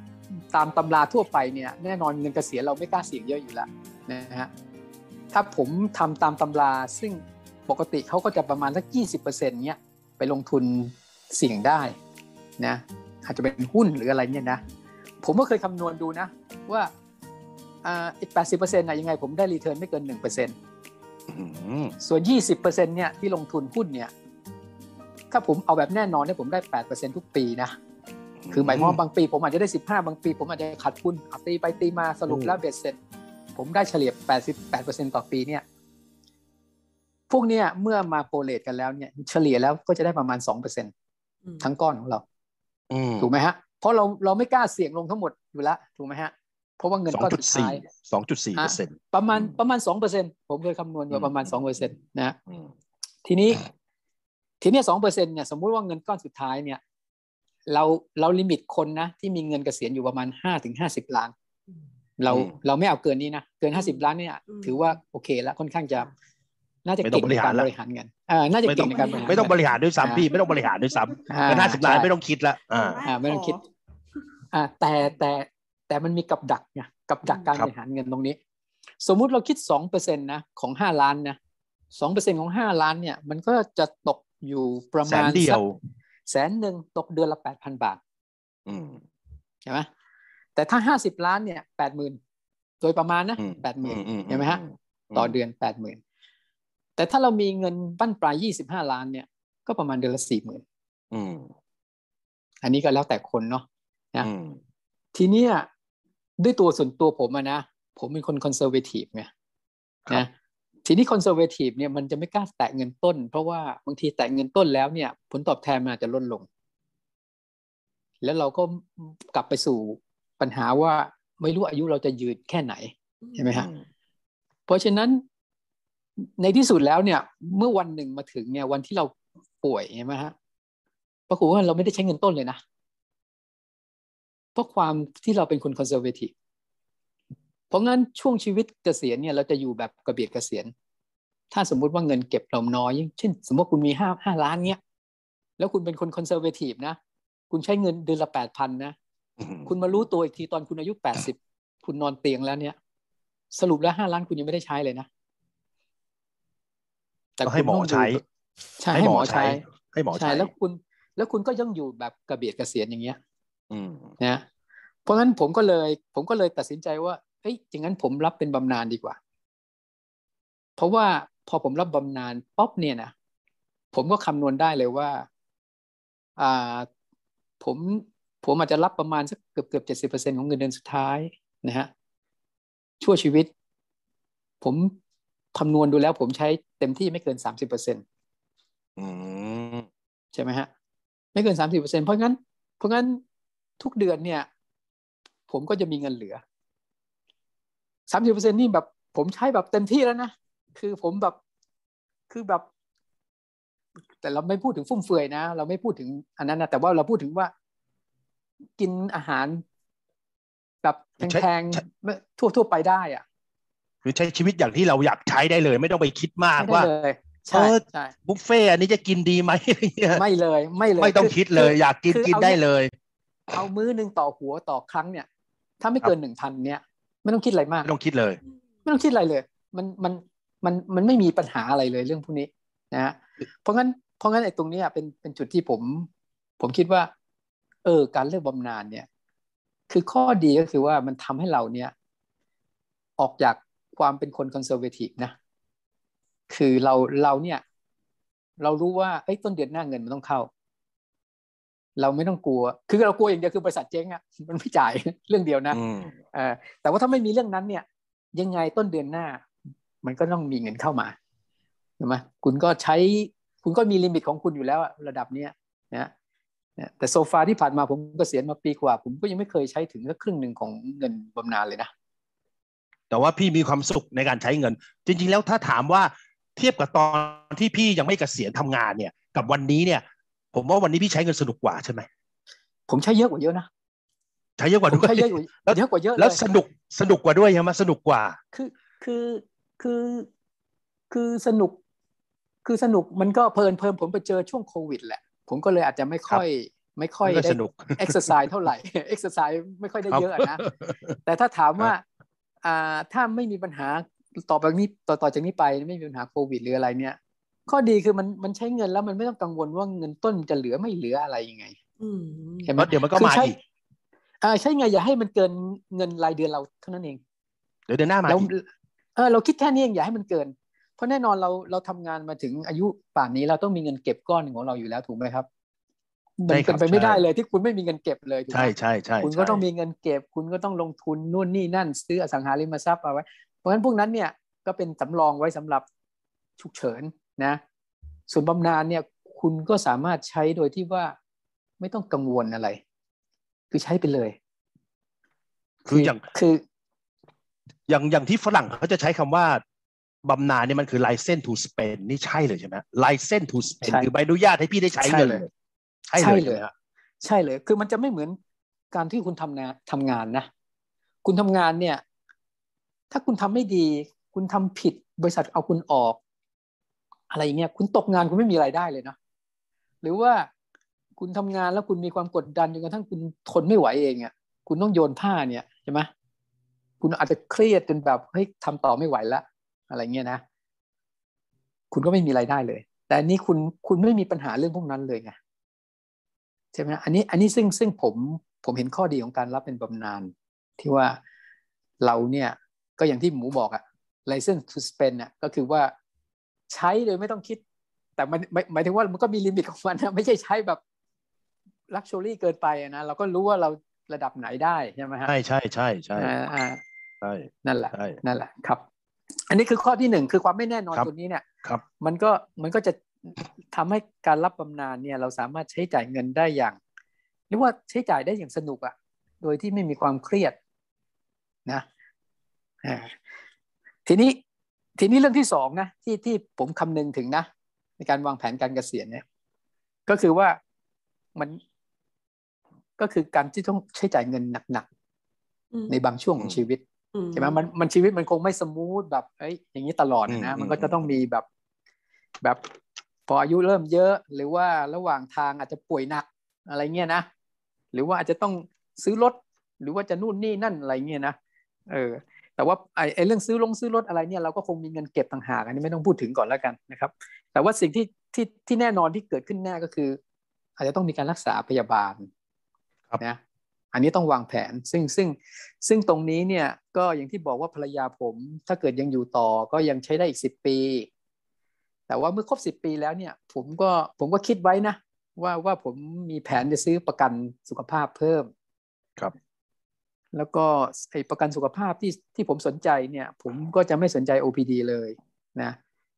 ตามตำราทั่วไปเนี่ยแน่นอนเงินเกษียณเราไม่กล้าเสี่ยงเยอะอยู่แล้วนะฮะถ้าผมทำตามตำราซึ่งปกติเขาก็จะประมาณสักยี่สิบเปอร์เซ็นต์เนี้ยไปลงทุนเสี่ยงได้นะอาจจะเป็นหุ้นหรืออะไรเนี่ยนะ ผมก็เคยคำนวณดูนะว่า อ่าอีกแปดสิบเปอร์เซ็นต์นะยังไงผมได้ return ไม่เกินหนึ่งเปอร์เซ็นต์อืมส่วน20%เนี่ยที่ลงทุนหุ้นเนี่ย ถ้าผมเอาแบบแน่นอนเนี่ยผมได้8%ทุกปีนะคือหมายความว่าบางปี ผมอาจจะได้15บางปี ผมอาจจะขาดทุนเอาตีไปตีมาสรุปแล้วเบ็ดเสร็จ ผมได้เฉลี่ย88%ต่อปีเนี่ยพวกเนี้ยเมื่อมา prorate กันแล้วเนี่ย เฉลี่ยแล้วก็จะได้ประมาณ2%ๆทั้งก้อนของเราอืมถูกไหมฮะเพราะเราเราไม่กล้าเสี่ยงลงทั้งหมดอยู่แล้วถูกไหมฮะ เพราะว่าเงินสองก้อนจุสุดดสี่ท้ายสองจุดสี่เปอร์เซ็นต์ประมาณอืมประมาณ2%ผมเคยคำนวณว่าประมาณอืม2%นะฮะทีนี้ ทีนี้สองเปอร์เซ็นเนี่ยสมมุติว่าเงินก้อนสุดท้ายเนี่ย เราเราลิมิตคนนะที่มีเงินเกษียณอยู่ประมาณห้าถึงห้าสิบล้าน เราอืมเราไม่เอาเกินนี้นะเกินห้าสิบล้านเนี่ยอืมถือว่าโอเคแล้วค่อนข้างจะน่าจะไม่ต้อเก่งงในการบริหารละบริหารเงินอ่าน่าจะไม่ต้เก่องงในการบริหารไม่ต้องบริหารด้วยอ่าซ้ำพี่ไม่ต้องบริหารด้วยซ้ำอ่าเงินห้าสิบล้านใช่ไม่ต้องคิดละอ่าอ่าไม่ต้องคิดอ่าแต่แต่ แต่มันมีกับดักไงกับดักการครับบริหารเงินตรงนี้ สมมุติเราคิดสองเปอร์เซ็นต์นะของห้าล้านนะสองเปอร์เซ็นต์ของห้าล้านเนี่ย มันก็จะตกอยู่ประแสมานณเดียสักวแสนหนึ่งตกเดือนละแปดพันบาทอืมใช่ไหมแต่ถ้าห้าสิบล้านเนี่ยแปดหมื่นโดยประมาณนะอืมแปดหมื่นอืมเห็นไหมฮะต่อเดือนแปดหมื่นแต่ถ้าเรามีเงินบั้นปลายยี่สิบห้าล้านเนี่ย ก็ประมาณเดือนละสี่หมื่นอืมอันนี้ก็แล้วแต่คนเนาะนะอืมทีเนี้ย ด้วยตัวส่วนตัวผมอะนะผมเป็นคน conservative ไงครับนะทีนี้ conservative เนี่ยมันจะไม่กล้าแตะเงินต้น เพราะว่าบางทีแตะเงินต้นแล้วเนี่ย ผลตอบแทนมันอาจจะลดลง แล้วเราก็กลับไปสู่ปัญหาว่าไม่รู้อายุเราจะยืนแค่ไหนใช่ไหมฮะเพราะฉะนั้นในที่สุดแล้วเนี่ย เมื่อวันหนึ่งมาถึงเนี่ยวันที่เราป่วยใช่ไหมฮะปรากฏว่าเราไม่ได้ใช้เงินต้นเลยนะ เพราะความที่เราเป็นคนคอนเซอร์เวทีฟเพราะงั้นช่วงชีวิตเกษียณเนี่ยเราจะอยู่แบบกระเบียดเกษียณ ถ้าสมมุติว่าเงินเก็บเราน้อย เช่น สมมติคุณมีห้าห้าล้านเนี้ยแล้วคุณเป็นคนคอนเซอร์เวทีฟนะ คุณใช้เงินเดือนละแปดพันนะอืมคุณมารู้ตัวอีกทีตอนคุณอายุแปดสิบคุณนอนเตียงแล้วเนี่ย สรุปแล้วห้าล้านคุณยังไม่ได้ใช้เลยนะก็ให้หมอคุณต้งใช้ยู่ใช่ให้หมอใช้ ให้หมอใช่ใช้แล้วคุณ แล้วคุณก็ยังอยู่แบบกระเบียดเกษียณอย่างเงี้ยอืม นะเพราะงั้นผมก็เลย ผมก็เลยตัดสินใจว่าเอ้ยอย่างนั้นผมรับเป็นบำนาญดีกว่า เพราะว่าพอผมรับบำนาญป๊อปเนี่ยนะผมก็คำนวณได้เลยว่า อ่า ผมผมอาจจะรับประมาณสักเกือบเกือบเจ็ดสิบเปอร์เซ็นของเงินเดือนสุดท้ายนะฮะชั่วชีวิต ผมคำนวณดูแล้ว ผมใช้เต็มที่ไม่เกินสามสิบเปอร์เซ็นอืมใช่ไหมฮะ ไม่เกินสามสิบเปอร์เซ็นเพราะงั้น เพราะงั้น ทุกเดือนเนี่ย ผมก็จะมีเงินเหลือสามสิบเปอร์เซ็นนี่แบบ ผมใช้แบบเต็มที่แล้วนะ คือผมแบบคือแบบ แต่เราไม่พูดถึงฟุ่มเฟือยนะ เราไม่พูดถึงอันนั้นนะแต่ว่าเราพูดถึงว่ากินอาหารแบบแพงๆทั่วทั่วๆไปได้อะคือใช้ชีวิตอย่างที่เราอยากใช้ได้เลย ไม่ต้องไปคิดมากไม่ได้ว่าเลยเอใช่อใช่บุฟเฟ่ต์อันนี้จะกินดีไหมอะไรเงี้ยไม่เลย ไม่เลย ไม่ต้องคิดเลย อยากกินคือกินเอาได้เนี่ยเลย เอามื้อหนึ่งต่อหัวต่อครั้งเนี่ย ถ้าไม่เกินหนึ่งพันเนี่ย ไม่ต้องคิดอะไรมาก ไม่ต้องคิดเลย ไม่ต้องคิดอะไรเลย มันมันมันมันไม่มีปัญหาอะไรเลยเรื่องพวกนี้นะฮะเพราะงั้นเพราะงั้นไอ้ตรงเนี้ยเป็นเป็นจุดที่ผม ผมคิดว่า เออ การเลือกบำนาญเนี่ย คือข้อดีก็คือว่ามันทำให้เราเนี่ย ออกจากความเป็นคนคอนเซอร์เวทีฟนะ คือเราเราเนี่ย เรารู้ว่าเอ้ยต้นเดือนหน้าเงินมันต้องเข้า เราไม่ต้องกลัว คือเรากลัวอย่างเดียวคือบริษัทเจ๊งอะมันไม่จ่ายเรื่องเดียวนะอืมเออแต่ว่าถ้าไม่มีเรื่องนั้นเนี่ย ยังไงต้นเดือนหน้า มันก็ต้องมีเงินเข้ามาใช่ไหมคุณก็ใช้ คุณก็มีลิมิตของคุณอยู่แล้วระดับเนี้ยนะแต่โซฟาที่ผ่านมาผมกเกษียณมาปีกว่า ผมก็ยังไม่เคยใช้ถึงสักครึ่งหนึ่งของเงินบำนาญเลยนะ แต่ว่าพี่มีความสุขในการใช้เงิน จริง ๆ แล้วถ้าถามว่าเทียบกับตอนที่พี่ยังไม่เกษียณทำงานเนี่ย กับวันนี้เนี่ย ผมว่าวันนี้พี่ใช้เงินสนุกกว่าใช่ไหมผมใช้เยอะกว่าเยอะนะใช้เยอะกว่าด้วยใช้เยอะกว่าเยอะกว่าเยอะแล้วสนุกสนุกกว่าด้วยใช่ไหมสนุกกว่า คือคือคือคือสนุก คือสนุกมันก็เพลินเพลินผมไปเจอช่วงโควิด แหละ ผมก็เลยอาจจะไม่ค่อยไม่ค่อยได้เอ็กซ์ไซส์เท่าไหร่เอ็กซ์ไซส์ไม่ค่อยได้เยอะนะแต่ถ้าถามว่าอ่าถ้าไม่มีปัญหาต่อไปนี้ต่อต่อจากนี้ไปไม่มีปัญหาโควิดหรืออะไรเนี่ย ข้อดีคือมันมันใช้เงินแล้วมันไม่ต้องกังวลว่าเงินต้นจะเหลือไม่เหลืออะไรยังไงเห็นไหมเดี๋ยวมันก็มาอีกอ่าใช่ไงอย่าให้มันเกินเงินรายเดือนเราเท่านั้นเองเดี๋ยวเดือนหน้ามาอีกเออเราคิดแค่นี้เองอย่าให้มันเกิน เพราะแน่นอนเราเราทำงานมาถึงอายุป่านนี้เราต้องมีเงินเก็บก้อนหนึ่งของเราอยู่แล้วถูกไหมครับมันเป็นไปไม่ได้เลยที่คุณไม่มีเงินเก็บเลยใช่ใช่ใช่คุณก็ต้องมีเงินเก็บ คุณก็ต้องลงทุนนู่นนี่นั่น ซื้ออสังหาริมทรัพย์เอาไว้ เพราะฉะนั้นพวกนั้นเนี่ยก็เป็นสำรองไว้สำหรับฉุกเฉิน นะส่วนบำนาญเนี่ยคุณก็สามารถใช้โดยที่ว่าไม่ต้องกังวลอะไร คือใช้ไปเลย คืออย่างคือ อย่างอย่างที่ฝรั่งเขาจะใช้คำว่าบำนาญเนี่ยมันคือ license to spend นี่ใช่เลยใช่ไหม license to spend คือใบอนุญาตให้พี่ได้ใช้เงินเลย ใช่เลยใช่เลย คือมันจะไม่เหมือนการที่คุณทำงานทำงานนะ คุณทำงานเนี่ย ถ้าคุณทำไม่ดี คุณทำผิด บริษัทเอาคุณออก อะไรเงี้ยคุณตกงานคุณไม่มีไรายได้เลยนะหรือว่าคุณทำงานแล้วคุณมีความกดดันจนกระทั่งคุณทนไม่ไหวเองอะคุณต้องโยนผ้าเนี่ยใช่ไหมคุณอาจจะเครียดจนแบบเฮ้ยทำต่อไม่ไหวละอะไรเงี้ยนะ คุณก็ไม่มีไรายได้เลย แต่นี่คุณคุณไม่มีปัญหาเรื่องพวกนั้นเลยไงใช่ไหมอันนี้อันนี้ซึ่งซึ่งผมผมเห็นข้อดีของการรับเป็นบำนาญที่ว่าเราเนี่ยก็อย่างที่หมูบอกอะ license to spend เนี่ยก็คือว่า ใช้โดยไม่ต้องคิด แต่มันหมายถึงว่ามันก็มีลิมิตของมันนะไม่ใช่ใช้แบบลักชัวรี่เกินไปนะเราก็รู้ว่าเราระดับไหนได้ใช่ไหมฮะใช่ใช่ใช่ใช่ใช่นั่นแหละนั่นแหละครับ อันนี้คือข้อที่หนึ่งคือความไม่แน่นอนตัวนี้เนี่ยครับ มันก็มันก็จะทำให้การรับบำนาญเนี่ย เราสามารถใช้จ่ายเงินได้อย่างเรียกว่าใช้จ่ายได้อย่างสนุกอะ่ะ โดยที่ไม่มีความเครียดนะทีนี้ ทีนี้เรื่องที่สองนะที่ที่ผมคำนึงถึงนะ ในการวางแผนการเกษียณเนี่ย ก็คือว่ามันก็คือการที่ต้องใช้จ่ายเงินหนักๆในบางช่วงของชีวิตใช่ไหมมันมันชีวิตมันคงไม่สมูทแบบเอ้ยอย่างนี้ตลอดนะมันก็จะต้องมีแบบแบบพออายุเริ่มเยอะ หรือว่าระหว่างทางอาจจะป่วยหนักอะไรเงี้ยนะหรือว่าอาจจะต้องซื้อรถหรือว่าจะนู่นนี่นั่นอะไรเงี้ยนะเออ แต่ว่าไอ้ไอเรื่องซื้อลงซื้อรถอะไรเนี่ยเราก็คงมีเงินเก็บต่างหากอันนี้ไม่ต้องพูดถึงก่อนแล้วกันนะครับ แต่ว่าสิ่งที่ที่ที่แน่นอนที่เกิดขึ้นแน่ก็คือ อาจจะต้องมีการรักษาพยาบาลนะอันนี้ต้องวางแผนซึ่งซึ่งซึ่งตรงนี้เนี่ยก็อย่างที่บอกว่าภรรยาผม ถ้าเกิดยังอยู่ต่อก็ยังใช้ได้อีกสิบปี แต่ว่าเมื่อครบสิบปีแล้วเนี่ย ผมก็ผมก็คิดไว้นะ ว่าว่าผมมีแผนจะซื้อประกันสุขภาพเพิ่มครับ แล้วก็ไอประกันสุขภาพที่ที่ผมสนใจเนี่ยผมก็จะไม่สนใจ OPD เลยนะ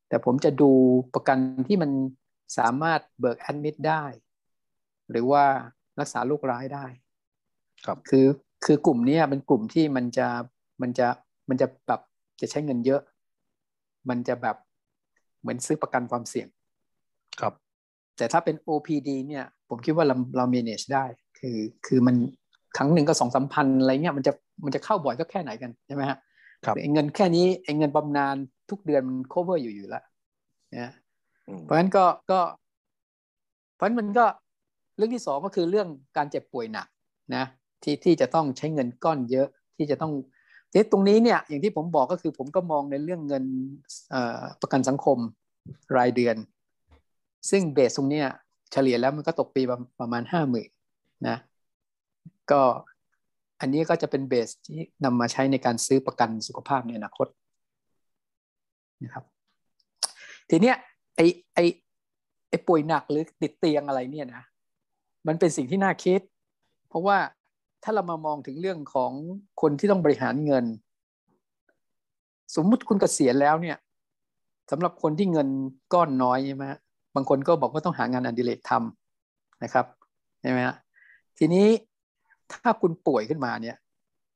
แต่ผมจะดูประกันที่มันสามารถเบิกแอดมิดได้ หรือว่ารักษาโรคร้ายได้ ครับคือคือกลุ่มนี้เป็นกลุ่มที่มันจะมันจะมันจะแบบจะใช้เงินเยอะ มันจะแบบเหมือนซื้อประกันความเสี่ยง ครับ แต่ถ้าเป็น OPD เนี่ย ผมคิดว่าเราเรา manage ได้ คือคือมัน ครั้งหนึ่งก็สองสามพันอะไรเงี้ยมันจะมันจะเข้าบ่อยก็แค่ไหนกันใช่ไหมฮะครับเงินแค่นี้ไอ้เงินบำนาญทุกเดือนมัน cover อยู่อยู่แล้วนะเพราะฉะนั้นก็ก็ เพราะฉะนั้นมันก็เรื่องที่สองก็คือเรื่องการเจ็บป่วยหนักนะที่ที่จะต้องใช้เงินก้อนเยอะที่จะต้องทีตรงนี้เนี่ยอย่างที่ผมบอกก็คือผมก็มองในเรื่องเงินประกันสังคมรายเดือน ซึ่งเบสตรงนี้เฉลี่ยแล้วมันก็ตกปีประมาณห้าหมื่นนะ ก็อันนี้ก็จะเป็นเบสที่นำมาใช้ในการซื้อประกันสุขภาพในอนาคตนะครับ ทีเนี้ยไอไอไอป่วยหนักหรือติดเตียงอะไรเนี่ยนะมันเป็นสิ่งที่น่าคิด เพราะว่าถ้าเรามามองถึงเรื่องของคนที่ต้องบริหารเงิน สมมุติคุณเกษียณแล้วเนี่ยสำหรับคนที่เงินก้อนน้อยใช่ไหมบางคนก็บอกว่าต้องหางานอดิเรกทำนะครับใช่ไหมฮะทีนี้ ถ้าคุณป่วยขึ้นมาเนี่ย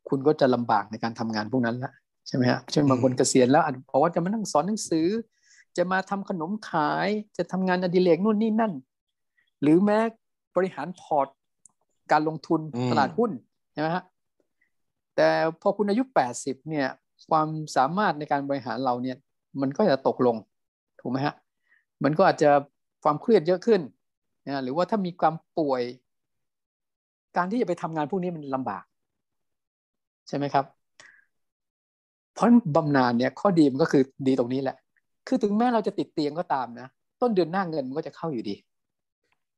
คุณก็จะลำบากในการทำงานพวกนั้นละใช่ไหมฮะเช่นบางคนเกษียณแล้วอาจบอกว่าจะมานั่งสอนหนังสือ จะมาทำขนมขาย จะทำงานอดิเรกนู่นนี่นั่น หรือแม้บริหารพอร์ต การลงทุนอืมตลาดหุ้นใช่ไหมฮะแต่พอคุณอายุ80เนี่ย ความสามารถในการบริหารเราเนี่ย มันก็จะตกลงถูกไหมฮะมันก็อาจจะความเครียดเยอะขึ้นนะหรือว่าถ้ามีความป่วย การที่จะไปทำงานพวกนี้มันลำบาก ใช่ไหมครับ เพราะบำนาญเนี่ยข้อดีมันก็คือดีตรงนี้แหละ คือถึงแม้เราจะติดเตียงก็ตามนะ ต้นเดือนหน้าเงินมันก็จะเข้าอยู่ดี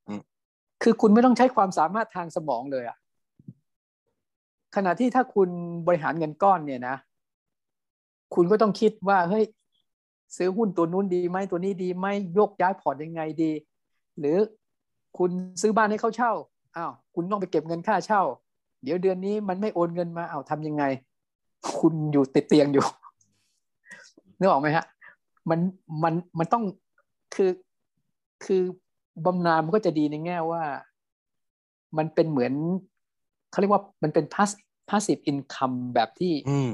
อืมคือคุณไม่ต้องใช้ความสามารถทางสมองเลยอะขณะที่ถ้าคุณบริหารเงินก้อนเนี่ยนะ คุณก็ต้องคิดว่าเฮ้ยซื้อหุ้นตัวนู้นดีไหมตัวนี้ดีไหมยกย้ายพอร์ตยังไงดี หรือคุณซื้อบ้านให้เขาเช่า อ้าวคุณต้องไปเก็บเงินค่าเช่า เดี๋ยวเดือนนี้มันไม่โอนเงินมาอ้าวทำยังไง คุณอยู่ติดเตียงอยู่นึกออกไหมฮะมันมันมันต้องคือคือบำนาญมันก็จะดีในแง่ว่า มันเป็นเหมือนเขาเรียกว่ามันเป็น passive passive income แบบที่อืม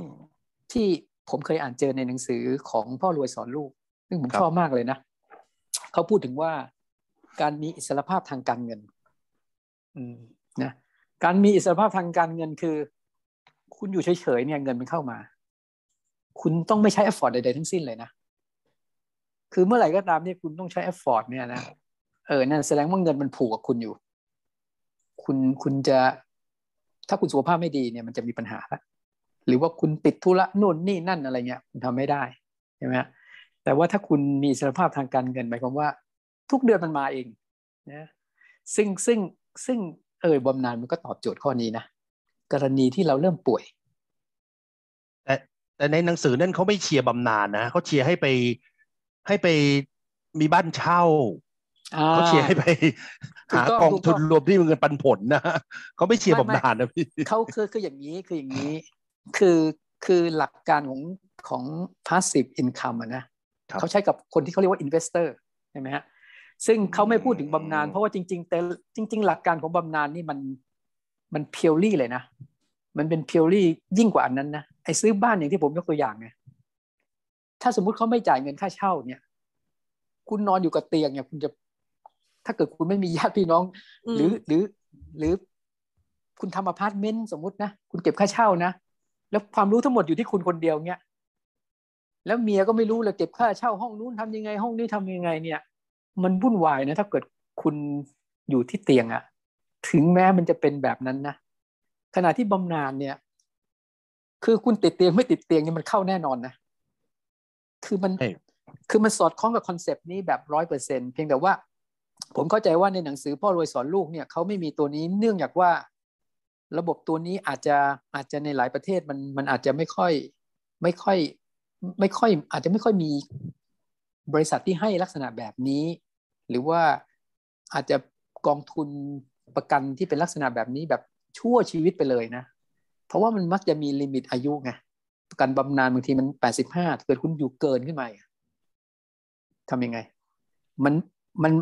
ที่ผมเคยอ่านเจอในหนังสือของพ่อรวยสอนลูก ซึ่งผมครับชอบมากเลยนะ เขาพูดถึงว่าการมีอิสรภาพทางการเงินอืม นะการมีอิสรภาพทางการเงินคือ คุณอยู่เฉยๆเนี่ยเงินมันเข้ามา คุณต้องไม่ใช้ effort ใดๆทั้งสิ้นเลยนะคือเมื่อไหร่ก็ตามเนี่ยคุณต้องใช้ effort เนี่ยนะเออนั่นแสดงว่าเงินมันผูกกับคุณอยู่ คุณคุณจะถ้าคุณสุขภาพไม่ดีเนี่ยมันจะมีปัญหาละหรือว่าคุณติดธุระนู่นนี่นั่นอะไรเงี้ยคุณทำไม่ได้ใช่ไหมฮะแต่ว่าถ้าคุณมีอิสรภาพทางการเงินหมายความว่า ทุกเดือนมันมาเองนะซึ่งซึ่ง ซึ่งเออบำนาญมันก็ตอบโจทย์ข้อนี้นะกรณีที่เราเริ่มป่วย แต่แต่ในหนังสือนั่นเขาไม่เชียร์บำนาญนะเขาเชียร์ให้ไปให้ไปมีบ้านเช่าเขาเชียร์ให้ไปถูกหาต้องกองถูกต้ทุองนรวมที่มีเงินปันผลนะเขาไม่เชียร์ไม่ไม่บำนาญนะพี่เขาคือคืออย่างนี้คืออย่างนี้ คือคือหลักการของของ passive income อะนะครับเขาใช้กับคนที่เขาเรียกว่า investor ใช่ไหมฮะ ซึ่งเขาไม่พูดถึงบำนาญเพราะว่าจริง ๆ แต่จริง ๆ หลักการของบำนาญนี่มันมัน purely เลยนะ มันเป็น purely ยิ่งกว่าอันนั้นนะไอ้ซื้อบ้านอย่างที่ผมยกตัวอย่างไงถ้าสมมุติเขาไม่จ่ายเงินค่าเช่าเนี่ย คุณนอนอยู่กับเตียงเนี่ย คุณจะถ้าเกิดคุณไม่มีญาติพี่น้อง หรือหรือหรือคุณทำอพาร์ตเมนต์สมมุตินะคุณเก็บค่าเช่านะแล้วความรู้ทั้งหมดอยู่ที่คุณคนเดียวเนี้ยแล้วเมียก็ไม่รู้เลยเก็บค่าเช่าห้องนู้นทำยังไง ห้องนี้ทำยังไงเนี่ย มันวุ่นวายนะถ้าเกิดคุณอยู่ที่เตียงอะถึงแม้มันจะเป็นแบบนั้นนะขณะที่บำนาญเนี่ย คือคุณติดเตียงไม่ติดเตียงเนี่ยมันเข้าแน่นอนนะคือมันใช่คือมันสอดคล้องกับคอนเซปต์นี้แบบร้อยเปอร์เซ็นเพียงแต่ว่า ผมเข้าใจว่าในหนังสือพ่อรวยสอนลูกเนี่ยเขาไม่มีตัวนี้เนื่องจากว่า ระบบตัวนี้อาจจะอาจจะในหลายประเทศมันมันอาจจะไม่ค่อย ไม่ค่อย ไม่ค่อย อาจจะไม่ค่อยมี บริษัทที่ให้ลักษณะแบบนี้ หรือว่าอาจจะกองทุนประกันที่เป็นลักษณะแบบนี้แบบชั่วชีวิตไปเลยนะ เพราะว่ามันมักจะมีลิมิตอายุไงประกันบำนาญบางทีมันแปดสิบห้าเกิดคุณอยู่เกินขึ้นมาอีกทำยังไง มันมัน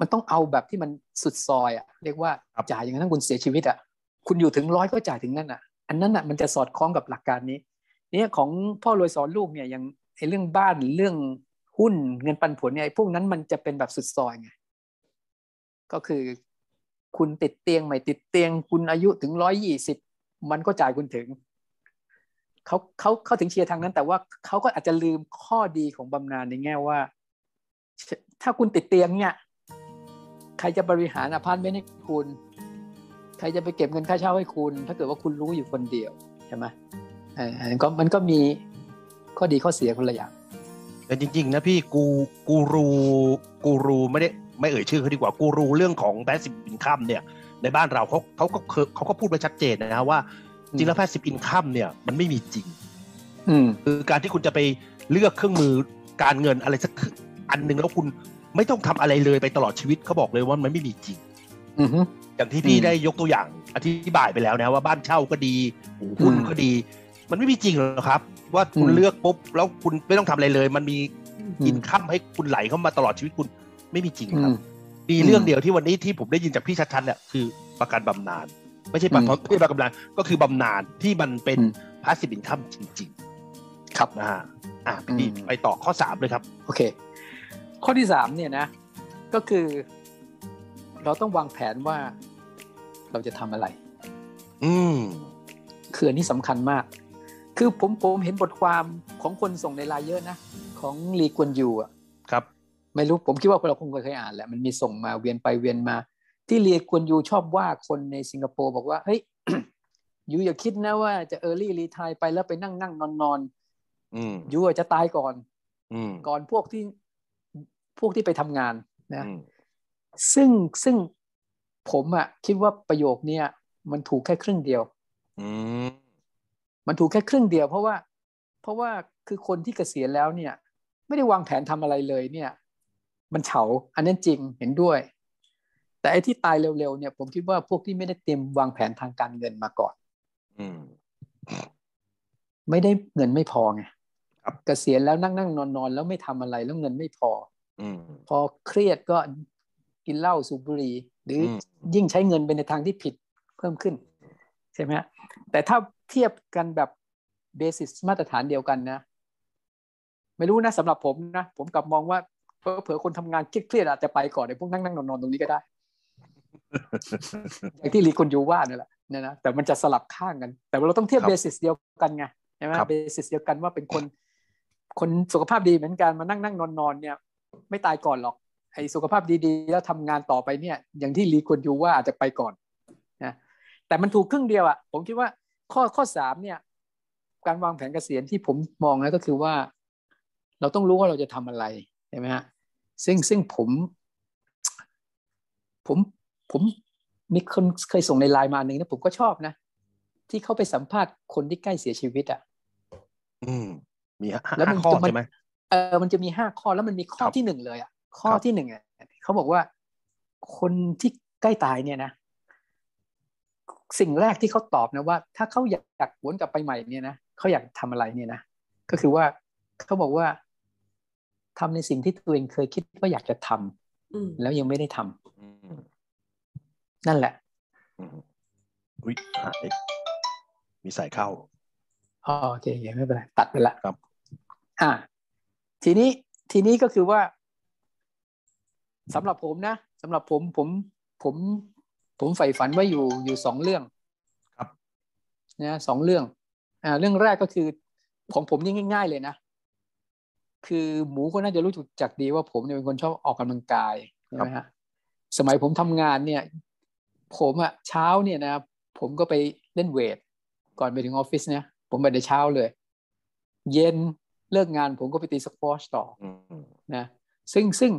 มันต้องเอาแบบที่มันสุดซอยอะเรียกว่าครับจ่ายอย่างนั้นคุณเสียชีวิตอะคุณอยู่ถึงร้อยก็จ่ายถึงนั่นอะอันนั้นอะมันจะสอดคล้องกับหลักการนี้เนี่ยของพ่อรวยสอนลูกเนี่ยอย่างไอ้เรื่องบ้านเรื่อง หุ้นเงินปันผลเนี่ยพวกนั้นมันจะเป็นแบบสุดซอยไงก็คือคุณติดเตียงไม่ติดเตียง คุณอายุถึงร้อยยี่สิบมันก็จ่ายคุณถึงเขาเขาเขาถึงเชียร์ทางนั้น แต่ว่าเขาก็อาจจะลืมข้อดีของบำนาญในแง่ว่า ถ้าคุณติดเตียงเนี่ย ใครจะบริหารอพาร์ตเมนต์ให้คุณ ใครจะไปเก็บเงินค่าเช่าให้คุณ ถ้าเกิดว่าคุณรู้อยู่คนเดียวใช่ไหมเอออันนั้นก็มันก็มีข้อดีข้อเสียคนละอย่าง แต่จริง ๆ นะพี่กูกูรูกูรูไม่ได้ไม่เอ่ยชื่อเขาดีกว่ากูรูเรื่องของ passive income เนี่ย ในบ้านเราเขาเขาก็เคยเขาก็พูดไว้ชัดเจนนะว่าจริงแล้ว passive income เนี่ยมันไม่มีจริงอืมคือการที่คุณจะไปเลือกเครื่องมือการเงินอะไรสักอันหนึ่งแล้วคุณไม่ต้องทำอะไรเลยไปตลอดชีวิตเขาบอกเลยว่ามันไม่มีจริงอือฮึอย่างที่พี่อืมได้ยกตัวอย่างอธิบายไปแล้วนะว่าบ้านเช่าก็ดีหุ้นอืมก็ดี มันไม่มีจริงหรอกครับ ว่าคุณอืมเลือกปุ๊บแล้วคุณไม่ต้องทำอะไรเลย มันมีอืมอินคัมให้คุณไหลเข้ามาตลอดชีวิตคุณไม่มีจริงอืครับมมีเรื่องเดียวที่วันนี้ที่ผมได้ยินจากพี่ชัดๆเนี่ยคือประกันบำนาญไม่ใช่ประกันอืมไม่ใช่ประกันบำนาญก็คือบำนาญที่มันเป็นอืมพาสซีฟอินคัมจริงครับๆนะฮะอะพี่อืมไปต่อข้อสามเลยครับ โอเค ข้อที่สามเนี่ยนะ ก็คือ เราต้องวางแผนว่าเราจะทำอะไร อืมคืออันนี้สำคัญมาก คือผมผมเห็นบทความของคนส่งในไลน์เยอะนะ ของลีกวนยูอะครับ ไม่รู้ผมคิดว่าเราคงเคยอ่านแหละมันมีส่งมาเวียนไปเวียนมา ที่ลีกวนยูชอบว่าคนในสิงคโปร์บอกว่าเฮ้ยยูอย่าคิดนะว่าจะเออร์ลี่รีทายไปแล้วไปนั่งนั่งนอนนอนอืมยูอาจจะตายก่อนอืมก่อนพวกที่พวกที่ไปทำงานนะอืมซึ่งซึ่งผมอะคิดว่าประโยคเนี้ยมันถูกแค่ครึ่งเดียวอื มมันถูกแค่ครึ่งเดียว เพราะว่า เพราะว่าคือคนที่เกษียณแล้วเนี่ย ไม่ได้วางแผนทำอะไรเลยเนี่ย มันเฉาอันนั้นจริงเห็นด้วย แต่ไอ้ที่ตายเร็วๆเนี่ย ผมคิดว่าพวกที่ไม่ได้เตรียมวางแผนทางการเงินมาก่อน อืมไม่ได้เงินไม่พอไงครับเกษียณแล้วนั่งนั่งนอนนอนแล้วไม่ทำอะไรแล้วเงินไม่พอ อืมพอเครียดก็กินเหล้าสูบบุหรี่หรืออมยิ่งใช้เงินไปในทางที่ผิดเพิ่มขึ้น ใช่ไหมฮะแต่ถ้าเทียบกันแบบเบสิสมาตรฐานเดียวกันนะ ไม่รู้นะสำหรับผมนะ ผมกลับมองว่าเผื่อๆคนทำงานเครียดๆอาจจะไปก่อนในพวกนั่งนั่งนอนนอนตรงนี้ก็ได้อย่างที่ลีคนยูว่านั่นแหละเนี่ยนะแต่มันจะสลับข้างกัน แต่ว่าเราต้องเทียบครับเบสิสเดียวกันไงใช่ไหมครับเบสิสเดียวกันว่าเป็นคน คนสุขภาพดีเหมือนกันมานั่งนั่งนอนนอนเนี่ย ไม่ตายก่อนหรอกไอ้สุขภาพดีๆ แล้วทำงานต่อไปเนี่ย อย่างที่ลีควรยูว่าอาจจะไปก่อนนะ แต่มันถูกครึ่งเดียวอะผมคิดว่าข้อข้อสามเนี่ย การวางแผนเกษียณที่ผมมองนะก็คือว่า เราต้องรู้ว่าเราจะทำอะไรใช่ไหมฮะซึ่งซึ่งผมผมผมมีคนเคยส่งในไลน์มาหนึ่งนะผมก็ชอบนะ ที่เขาไปสัมภาษณ์คนที่ใกล้เสียชีวิตอะอืมมีห้าแล้วมันห้าข้อจะมันใช่ไหมเออมันจะมีห้าข้อแล้วมันมีข้อครับที่หนึ่งเลยอะข้อครับที่หนึ่งอะเขาบอกว่าคนที่ใกล้ตายเนี่ยนะ สิ่งแรกที่เขาตอบนะว่า ถ้าเขาอยากวนกลับไปใหม่เนี่ยนะเขาอยากทำอะไรเนี่ยนะก็คือว่าเขาบอกว่าทำในสิ่งที่ตัวเองเคยคิดว่าอยากจะทำอืมแล้วยังไม่ได้ทำอืมนั่นแหละอืมอุ้ยหายมีสายเข้าอ๋อโอเคโอเคไม่เป็นไรตัดไปละครับ อ่า ทีนี้ทีนี้ก็คือว่าสำหรับผมนะสำหรับผมผมผม ผมใฝ่ฝันไว้อยู่อยู่สองเรื่องครับนะสองเรื่องอ่าเรื่องแรกก็คือของผมนี่ง่าย ๆ เลยนะ คือหมูก็น่าจะรู้จักดีว่าผมเนี่ยเป็นคนชอบออกกำลังกายใช่ไหมฮะสมัยผมทำงานเนี่ย ผมอะเช้าเนี่ยนะผมก็ไปเล่นเวท ก่อนไปถึงออฟฟิศเนี่ย ผมไปในเช้าเลย เย็นเลิกงานผมก็ไปตีสควอชต่ออืมนะซึ่งซึ่ง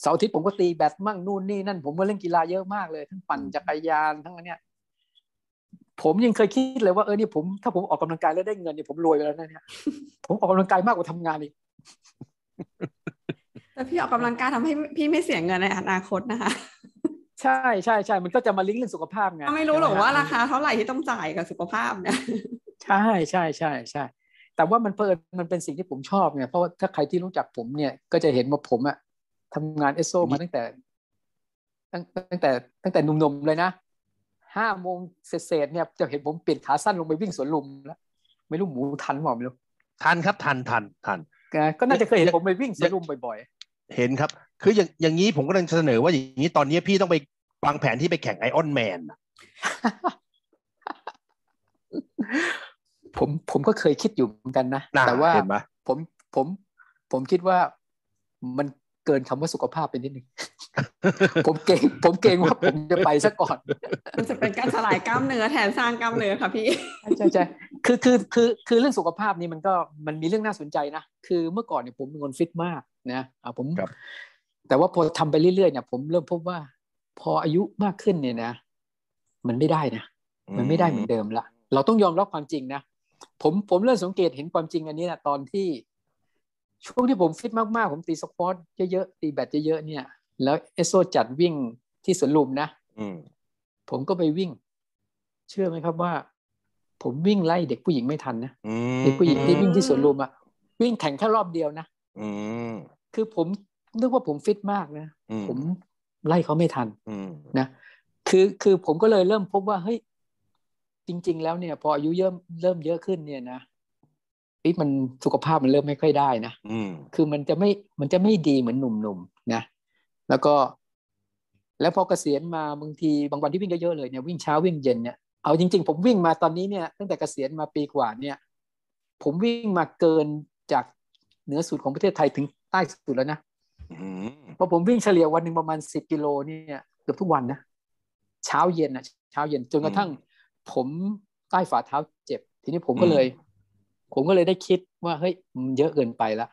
เสาร์อาทิตย์ผมก็ตีแบดมั่งนู่นนี่นั่น ผมก็เล่นกีฬาเยอะมากเลย ทั้งปั่นจักรยานทั้งอันเนี้ยผมยังเคยคิดเลยว่าเออนี่ผมถ้าผมออกกำลังกายแล้วได้เงินเนี่ยผมรวยไปแล้วนะเนี่ยผมออกกำลังกายมากกว่าทำงานอีกแต่พี่ออกกำลังกายทำให้พี่ไม่เสียเงินในอนาคตนะคะใช่ใช่ใช่มันก็จะมาลิงก์เรื่องสุขภาพไงก็ไม่รู้หรอกว่าใช่ราไมคาเท่าไหร่ที่ต้องจ่ายกับสุขภาพเนี่ยใช่ใช่ใช่ใช่แต่ว่ามันเพิ่มันเป็นสิ่งที่ผมชอบไงเพราะว่าถ้าใครที่รู้จักผมเนี่ยก็จะเห็นว่าผมอะ ทำงานเอสโซมาตั้งแต่ ตั้งตั้งแต่ตั้งแต่หนุ่มๆเลยนะห้าโมงเศษๆเนี่ยจะเห็นผมเปลี่ยนขาสั้นลงไปวิ่งสวนลุมแล้วไม่รู้หมูทันหรือเปล่าไม่รู้ทันครับทันทันทันนะก็น่าจะเคยเห็นผมไปวิ่งสวนลุมบ่อยเห็นครับ คืออย่างอย่างนี้ผมก็เลยเสนอว่าอย่างนี้ตอนนี้พี่ต้องไปวางแผนที่ไปแข่งไอออนแมนๆผมผมก็เคยคิดอยู่เหมือนกันนะนะแต่ว่าเห็นไหมผมผมผมคิดว่ามัน เกินคำว่าสุขภาพไปนิดนึงผมเก่งผมเก่งว่าผมจะไปซะก่อน มันจะเป็นการสลายกล้ามเนื้อแทนสร้างกล้ามเนื้อค่ะพี่ใช่ใช่คือคือคือคือเรื่องสุขภาพนี่มันก็มันมีเรื่องน่าสนใจนะคือเมื่อก่อนเนี่ยผมเป็นคนฟิตมากนะอ่าผมครับแต่ว่าพอทำไปเรื่อยๆเนี่ยผมเริ่มพบว่า พออายุมากขึ้นเนี่ยนะ มันไม่ได้นะมันไม่ได้เหมือนเดิมละเราต้องยอมรับความจริงนะผมผมเริ่มสังเกตเห็นความจริงอันนี้นะตอนที่ ช่วงที่ผมฟิตมากๆ ผมตีสควอตเยอะๆ ตีแบดเยอะๆเนี่ย แล้วเอสโซจัดวิ่งที่สวนลุมนะอืมผมก็ไปวิ่ง เชื่อไหมครับว่า ผมวิ่งไล่เด็กผู้หญิงไม่ทันนะอืมเด็กผู้หญิงที่วิ่งที่สวนลุมอะวิ่งแข่งแค่รอบเดียวนะอืมคือผมนึกว่าผมฟิตมากนะอืมผมไล่เขาไม่ทันอืมนะคือคือผมก็เลยเริ่มพบว่าเฮ้ยจริง ๆ แล้วเนี่ย พออายุเริ่มเริ่มเยอะขึ้นเนี่ยนะ เอ้ยมันสุขภาพมันเริ่มไม่ค่อยได้นะอืมคือมันจะไม่มันจะไม่ดีเหมือนหนุ่มๆนะ แล้วก็ แล้วพอเกษียณมาบางทีบางวันที่วิ่งเยอะๆเลยเนี่ยวิ่งเช้าวิ่งเย็นเนี่ยเอาจริง ๆ ผมวิ่งมาตอนนี้เนี่ยตั้งแต่เกษียณมาปีกว่าเนี่ย ผมวิ่งมาเกินจากเหนือสุดของประเทศไทยถึงใต้สุดแล้วนะอืมเพราะผมวิ่งเฉลี่ยวันหนึ่งประมาณสิบกิโลเนี่ยเกือบทุกวันนะเช้าเย็นอะเช้าเย็นจนกระทั่ง ผมใต้ฝ่าเท้าเจ็บ ทีนี้ผมก็เลย ผมก็เลยได้คิดว่าเฮ้ยมันเยอะเกินไปละ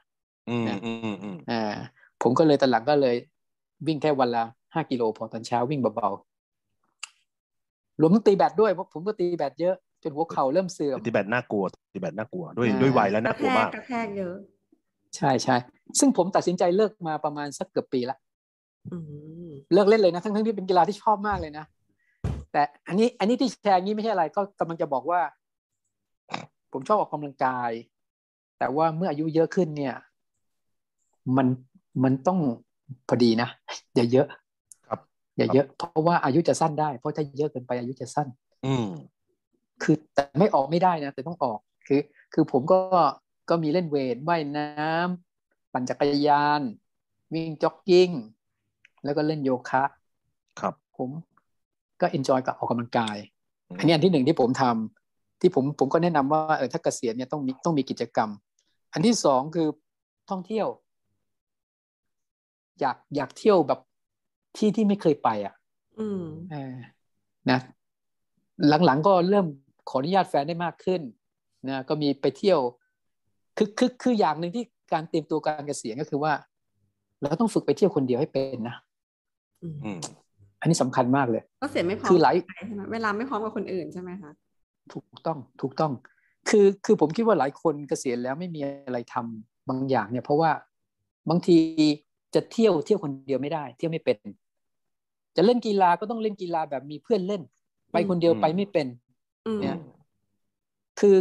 อืมอืมอืมอ่า ผมก็เลยตอนหลังก็เลย วิ่งแค่วันละห้ากิโลพอตอนเช้าวิ่งเบาๆรวมทั้งตีแบดด้วยเพราะผมก็ตีแบดเยอะจนหัวเข่าเริ่มเสื่อมปฏิบัติน่ากลัวปฏิบัติน่ากลัวด้วยอ่าด้วยวัยแล้วกน่าระกแทลัวกมากกระแทกเยอะใช่ใช่ซึ่งผมตัดสินใจเลิกมาประมาณสักเกือบปีละอืมเลิกเล่นเลยนะทั้งทั้งๆที่เป็นกีฬาที่ชอบมากเลยนะแต่อันนี้อันนี้ที่แชร์อย่างนี้ไม่ใช่อะไรก็กำลังจะบอกว่า ผมชอบออกกำลังกาย แต่ว่าเมื่ออายุเยอะขึ้นเนี่ย มันมันต้องพอดีนะอย่าเยอะครับอย่าเยอะ เพราะว่าอายุจะสั้นได้ เพราะถ้าเยอะเกินไปอายุจะสั้น อืมคือแต่ไม่ออกไม่ได้นะแต่ต้องออกคือ คือผมก็ก็มีเล่นเวทว่ายน้ำปั่นจักรยาน วิ่งจ็อกกิ้ง แล้วก็เล่นโยคะครับ ผมก็ enjoy กับออกกำลังกาย อันนี้อันที่หนึ่งที่ผมทำ ที่ผมผมก็แนะนำว่าเออถ้าเกษียณเนี่ยต้องมีต้องมีกิจกรรม อันที่สองคือท่องเที่ยว อยากอยากเที่ยวแบบที่ที่ไม่เคยไปอะ อืมเออนะ หลังๆก็เริ่มขออนุญาตแฟนได้มากขึ้นนะก็มีไปเที่ยวคือคือคืออย่างหนึ่งที่การเตรียมตัวการเกษียณก็คือว่า เราต้องฝึกไปเที่ยวคนเดียวให้เป็นนะอืมอืมอันนี้สำคัญมากเลยก็เสียไม่พร้อมคือหลายใช่ไหมเวลาไม่พร้อมกับคนอื่นใช่ไหมคะ ถูกต้องถูกต้อง คือคือผมคิดว่าหลายคนเกษียณแล้วไม่มีอะไรทำบางอย่างเนี่ย เพราะว่าบางทีจะเที่ยวเที่ยวคนเดียวไม่ได้ เที่ยวไม่เป็น จะเล่นกีฬาก็ต้องเล่นกีฬาแบบมีเพื่อนเล่น ไปคนเดียวอืมไปไม่เป็นอืมเนี่ยคือ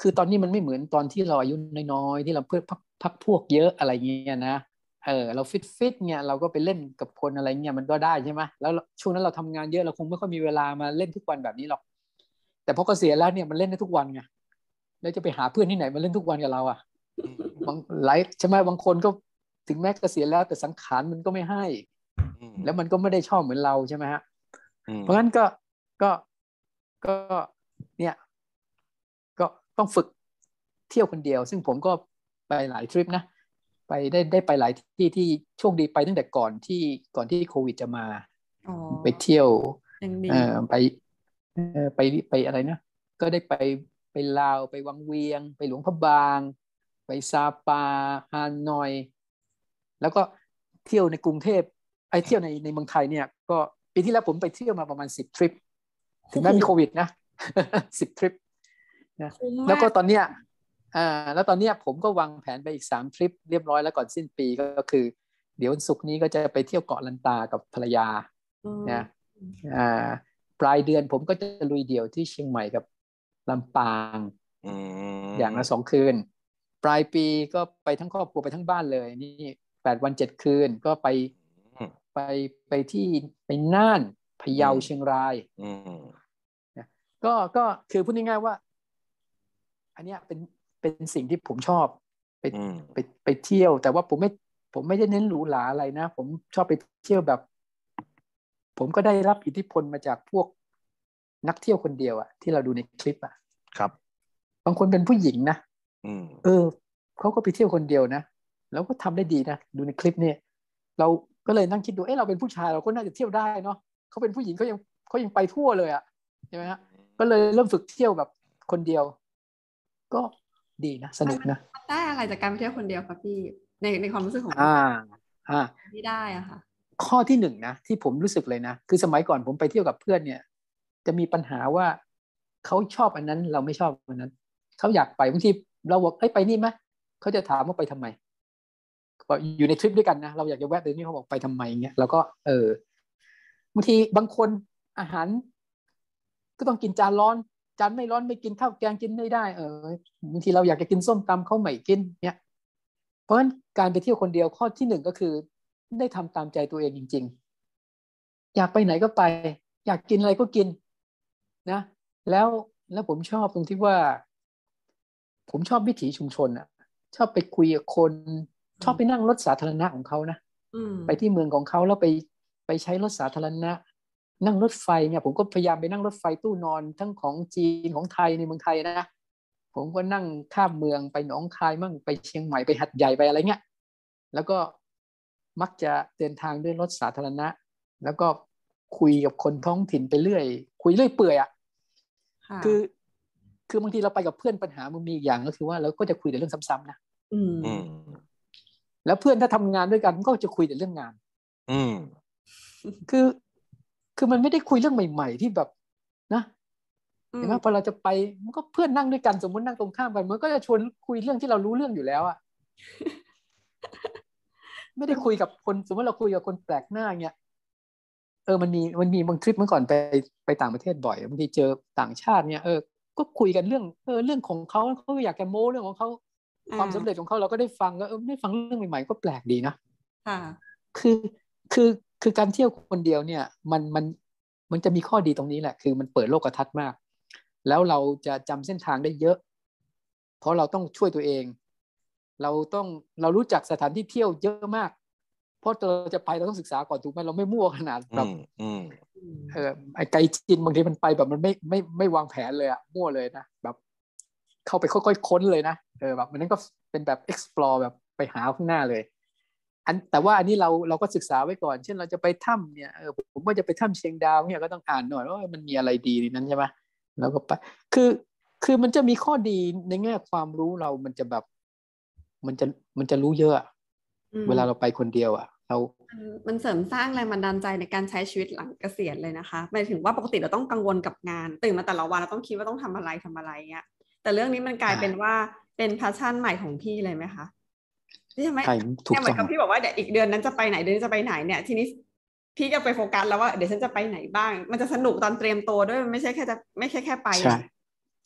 คือตอนนี้มันไม่เหมือนตอนที่เราอายุน้อยๆที่เราเพื่อพักพักพวกเยอะอะไรเงี้ยนะเออเราฟิตฟิตเนี่ยเราก็ไปเล่นกับคนอะไรเงี้ยมันก็ได้ใช่ไหมแล้วช่วงนั้นเราทำงานเยอะเราคงไม่ค่อยมีเวลามาเล่นทุกวันแบบนี้หรอก แต่พอเกษียณแล้วเนี่ยมันเล่นได้ทุกวันไงแล้วจะไปหาเพื่อนที่ไหนมาเล่นทุกวันกับเราอะบางหลายใช่ไหมบางคนก็ถึงแม้เกษียณแล้ว แต่สังขารมันก็ไม่ให้อืมแล้วมันก็ไม่ได้ชอบเหมือนเราใช่ไหมฮะอืมเพราะงั้นก็ก็ก็เนี่ย ก็ต้องฝึกเที่ยวคนเดียว ซึ่งผมก็ไปหลายทริปนะไปได้ได้ไปหลายที่ที่โชคดีไปตั้งแต่ก่อนที่ก่อนที่โควิดจะมาอ๋อไปเที่ยวยังดีเออไปเออ ไปไปอะไรนะ ก็ได้ไปไปลาวไปวังเวียง ไปหลวงพระบาง ไปซาปาฮานอย แล้วก็เที่ยวในกรุงเทพไอเที่ยวในในเมืองไทยเนี่ยก็ปีที่แล้วผมไปเที่ยวมาประมาณสิบทริป ถึงแม้มีโควิดนะสิบทริปคุ้มมากแล้วก็ตอนเนี้ยอ่าแล้วตอนเนี้ยผมก็วางแผนไปอีกสามทริปเรียบร้อยแล้วก่อนสิ้นปีก็คือ เดี๋ยววันศุกร์นี้ก็จะไปเที่ยวเกาะลันตากับภรรยาอืมนะอ่า ปลายเดือนผมก็จะลุยเดี่ยวที่เชียงใหม่กับลำปางอืมอย่างละสองคืน ปลายปีก็ไปทั้งครอบครัวไปทั้งบ้านเลย นี่แปดวันเจ็ดคืนก็ไปอืมไปไปที่ไปน่านพะเยาอืมเชียงรายอืมก็ก็คือพูดง่ายๆว่า อันเนี้ยเป็นเป็นสิ่งที่ผมชอบไปอืมไปไปเที่ยว แต่ว่าผมไม่ผมไม่ได้เน้นหรูหราอะไรนะ ผมชอบไปเที่ยวแบบ ผมก็ได้รับอิทธิพลมาจากพวกนักเที่ยวคนเดียวอะที่เราดูในคลิปอะครับ บางคนเป็นผู้หญิงนะอืมเออเขาก็ไปเที่ยวคนเดียวนะแล้วก็ทำได้ดีนะดูในคลิปเนี่ยเราก็เลยนั่งคิดดูเอ้เราเป็นผู้ชายเราก็น่าจะเที่ยวได้เนาะเขาเป็นผู้หญิงเขายังเขายังไปทั่วเลยอะใช่ไหมฮะก็เลยเริ่มฝึกเที่ยวแบบคนเดียว ก็ดีนะสนุกนะได้อะไรจากการไปเที่ยวคนเดียวคะพี่ในในความรู้สึกของอ่าอ่าที่ได้อะค่ะ ข้อที่หนึ่งนะที่ผมรู้สึกเลยนะ คือสมัยก่อนผมไปเที่ยวกับเพื่อนเนี่ย จะมีปัญหาว่าเขาชอบอันนั้นเราไม่ชอบอันนั้นเขาอยากไปบางทีเราบอกเอ้ยไปนี่ไหมเขาจะถามว่าไปทำไมอยู่ในทริปด้วยกันนะเราอยากจะแวะไปนี่เขาบอกไปทำไมเงี้ยเราก็เออบางทีบางคนอาหาร ก็ต้องกินจานร้อนจานไม่ร้อนไม่กินข้าวแกงกินไม่ได้เออบางทีเราอยากจะกินส้มตำเขาไม่กินเนี่ยเพราะฉะนั้นการไปเที่ยวคนเดียวข้อที่หนึ่งก็คือ ได้ทำตามใจตัวเองจริง ๆ อยากไปไหนก็ไป อยากกินอะไรก็กินนะ แล้วแล้วผมชอบตรงที่ว่า ผมชอบวิถีชุมชนอะชอบไปคุยกับคน ชอบไปนั่งรถสาธารณะของเขานะอืมไปที่เมืองของเขาแล้วไปไปใช้รถสาธารณะ นั่งรถไฟเนี่ยผมก็พยายามไปนั่งรถไฟตู้นอนทั้งของจีนของไทยในเมืองไทยนะผมก็นั่งข้ามเมืองไปหนองคายมั่งไปเชียงใหม่ไปหัดใหญ่ไปอะไรเงี้ยแล้วก็ มักจะเดินทางด้วยรถสาธารณะ แล้วก็คุยกับคนท้องถิ่นไปเรื่อย คุยเรื่อยเปื่อยอะค่ะคือ คือบางทีเราไปกับเพื่อนปัญหามันมีอย่างก็คือว่าเราก็จะคุยแต่เรื่องซ้ำๆนะอืมอืมแล้วเพื่อนถ้าทำงานด้วยกันก็จะคุยแต่เรื่องงาน อืมคือคือมันไม่ได้คุยเรื่องใหม่ ๆ ที่แบบนะอืมเห็นไหมพอเราจะไปมันก็เพื่อนนั่งด้วยกันสมมตินั่งตรงข้ามกันมันก็จะชวนคุยเรื่องที่เรารู้เรื่องอยู่แล้วอะ ไม่ได้คุยกับคนสมมติเราคุยกับคนแปลกหน้าเงี้ยเออมันมีมันมีบางทริปเมื่อก่อนไปไปต่างประเทศบ่อยบางทีเจอต่างชาติเนี่ยเออก็คุยกันเรื่องเออเรื่องของเขาเขาอยากจะโม้เรื่องของเขาความสำเร็จของเขาเราก็ได้ฟังก็เออได้ฟังเรื่องใหม่ๆก็แปลกดีนะค่ะคือคือคือการเที่ยวคนเดียวเนี่ยมันมันมันจะมีข้อดีตรงนี้แหละ คือมันเปิดโลกทัศน์มาก แล้วเราจะจำเส้นทางได้เยอะ เพราะเราต้องช่วยตัวเอง เราต้องเรารู้จักสถานที่เที่ยวเยอะมาก เพราะเราจะไปเราต้องศึกษาก่อนถูกไหมเราไม่มั่วขนาดแบอืบมอืมเออไอ้ไกด์จีนบางทีมันไปแบบมันไม่ไม่ไม่วางแผนเลยอะมั่วเลยนะแบบ เข้าไปค่อยๆค้นเลยนะเออแบบมันนั้นก็เป็นแบบ explore แบบไปหาข้างหน้าเลยอันแต่ว่าอันนี้เราเราก็ศึกษาไว้ก่อน เช่นเราจะไปถ้ำเนี่ยเออผมว่าจะไปถ้ำเชียงดาวเนี่ยก็ต้องอ่านหน่อยว่ามันมีอะไรดีในนั้นใช่ไหมแล้วก็ไป คือคือมันจะมีข้อดีในแง่ความรู้เรามันจะแบบ มันจะมันจะรู้เยอะอะอืมเวลาเราไปคนเดียวอะ เรามันมันเสริมสร้างแรงบันดาลใจในการใช้ชีวิตหลังเกษียณเลยนะคะหมายถึงว่าปกติเราต้องกังวลกับงาน ตื่นมาแต่ละวันเราต้องคิดว่าต้องทำอะไรทำอะไรเงี้ยแต่เรื่องนี้มันกลายอ่าเป็นว่าเป็น passion ใหม่ของพี่เลยไหมคะที่ทำให้ใช่ถูกเนี่ยเหมืต้องพี่บอกว่าเดี๋ยวอีกเดือนนั้นจะไปไหนเดือนนี้จะไปไหนเนี่ยทีนี้พี่ก็ไปโฟกัสแล้วว่าเดี๋ยวฉันจะไปไหนบ้าง มันจะสนุกตอนเตรียมตัวด้วยมันไม่ใช่แค่จะไม่ใช่แค่ไป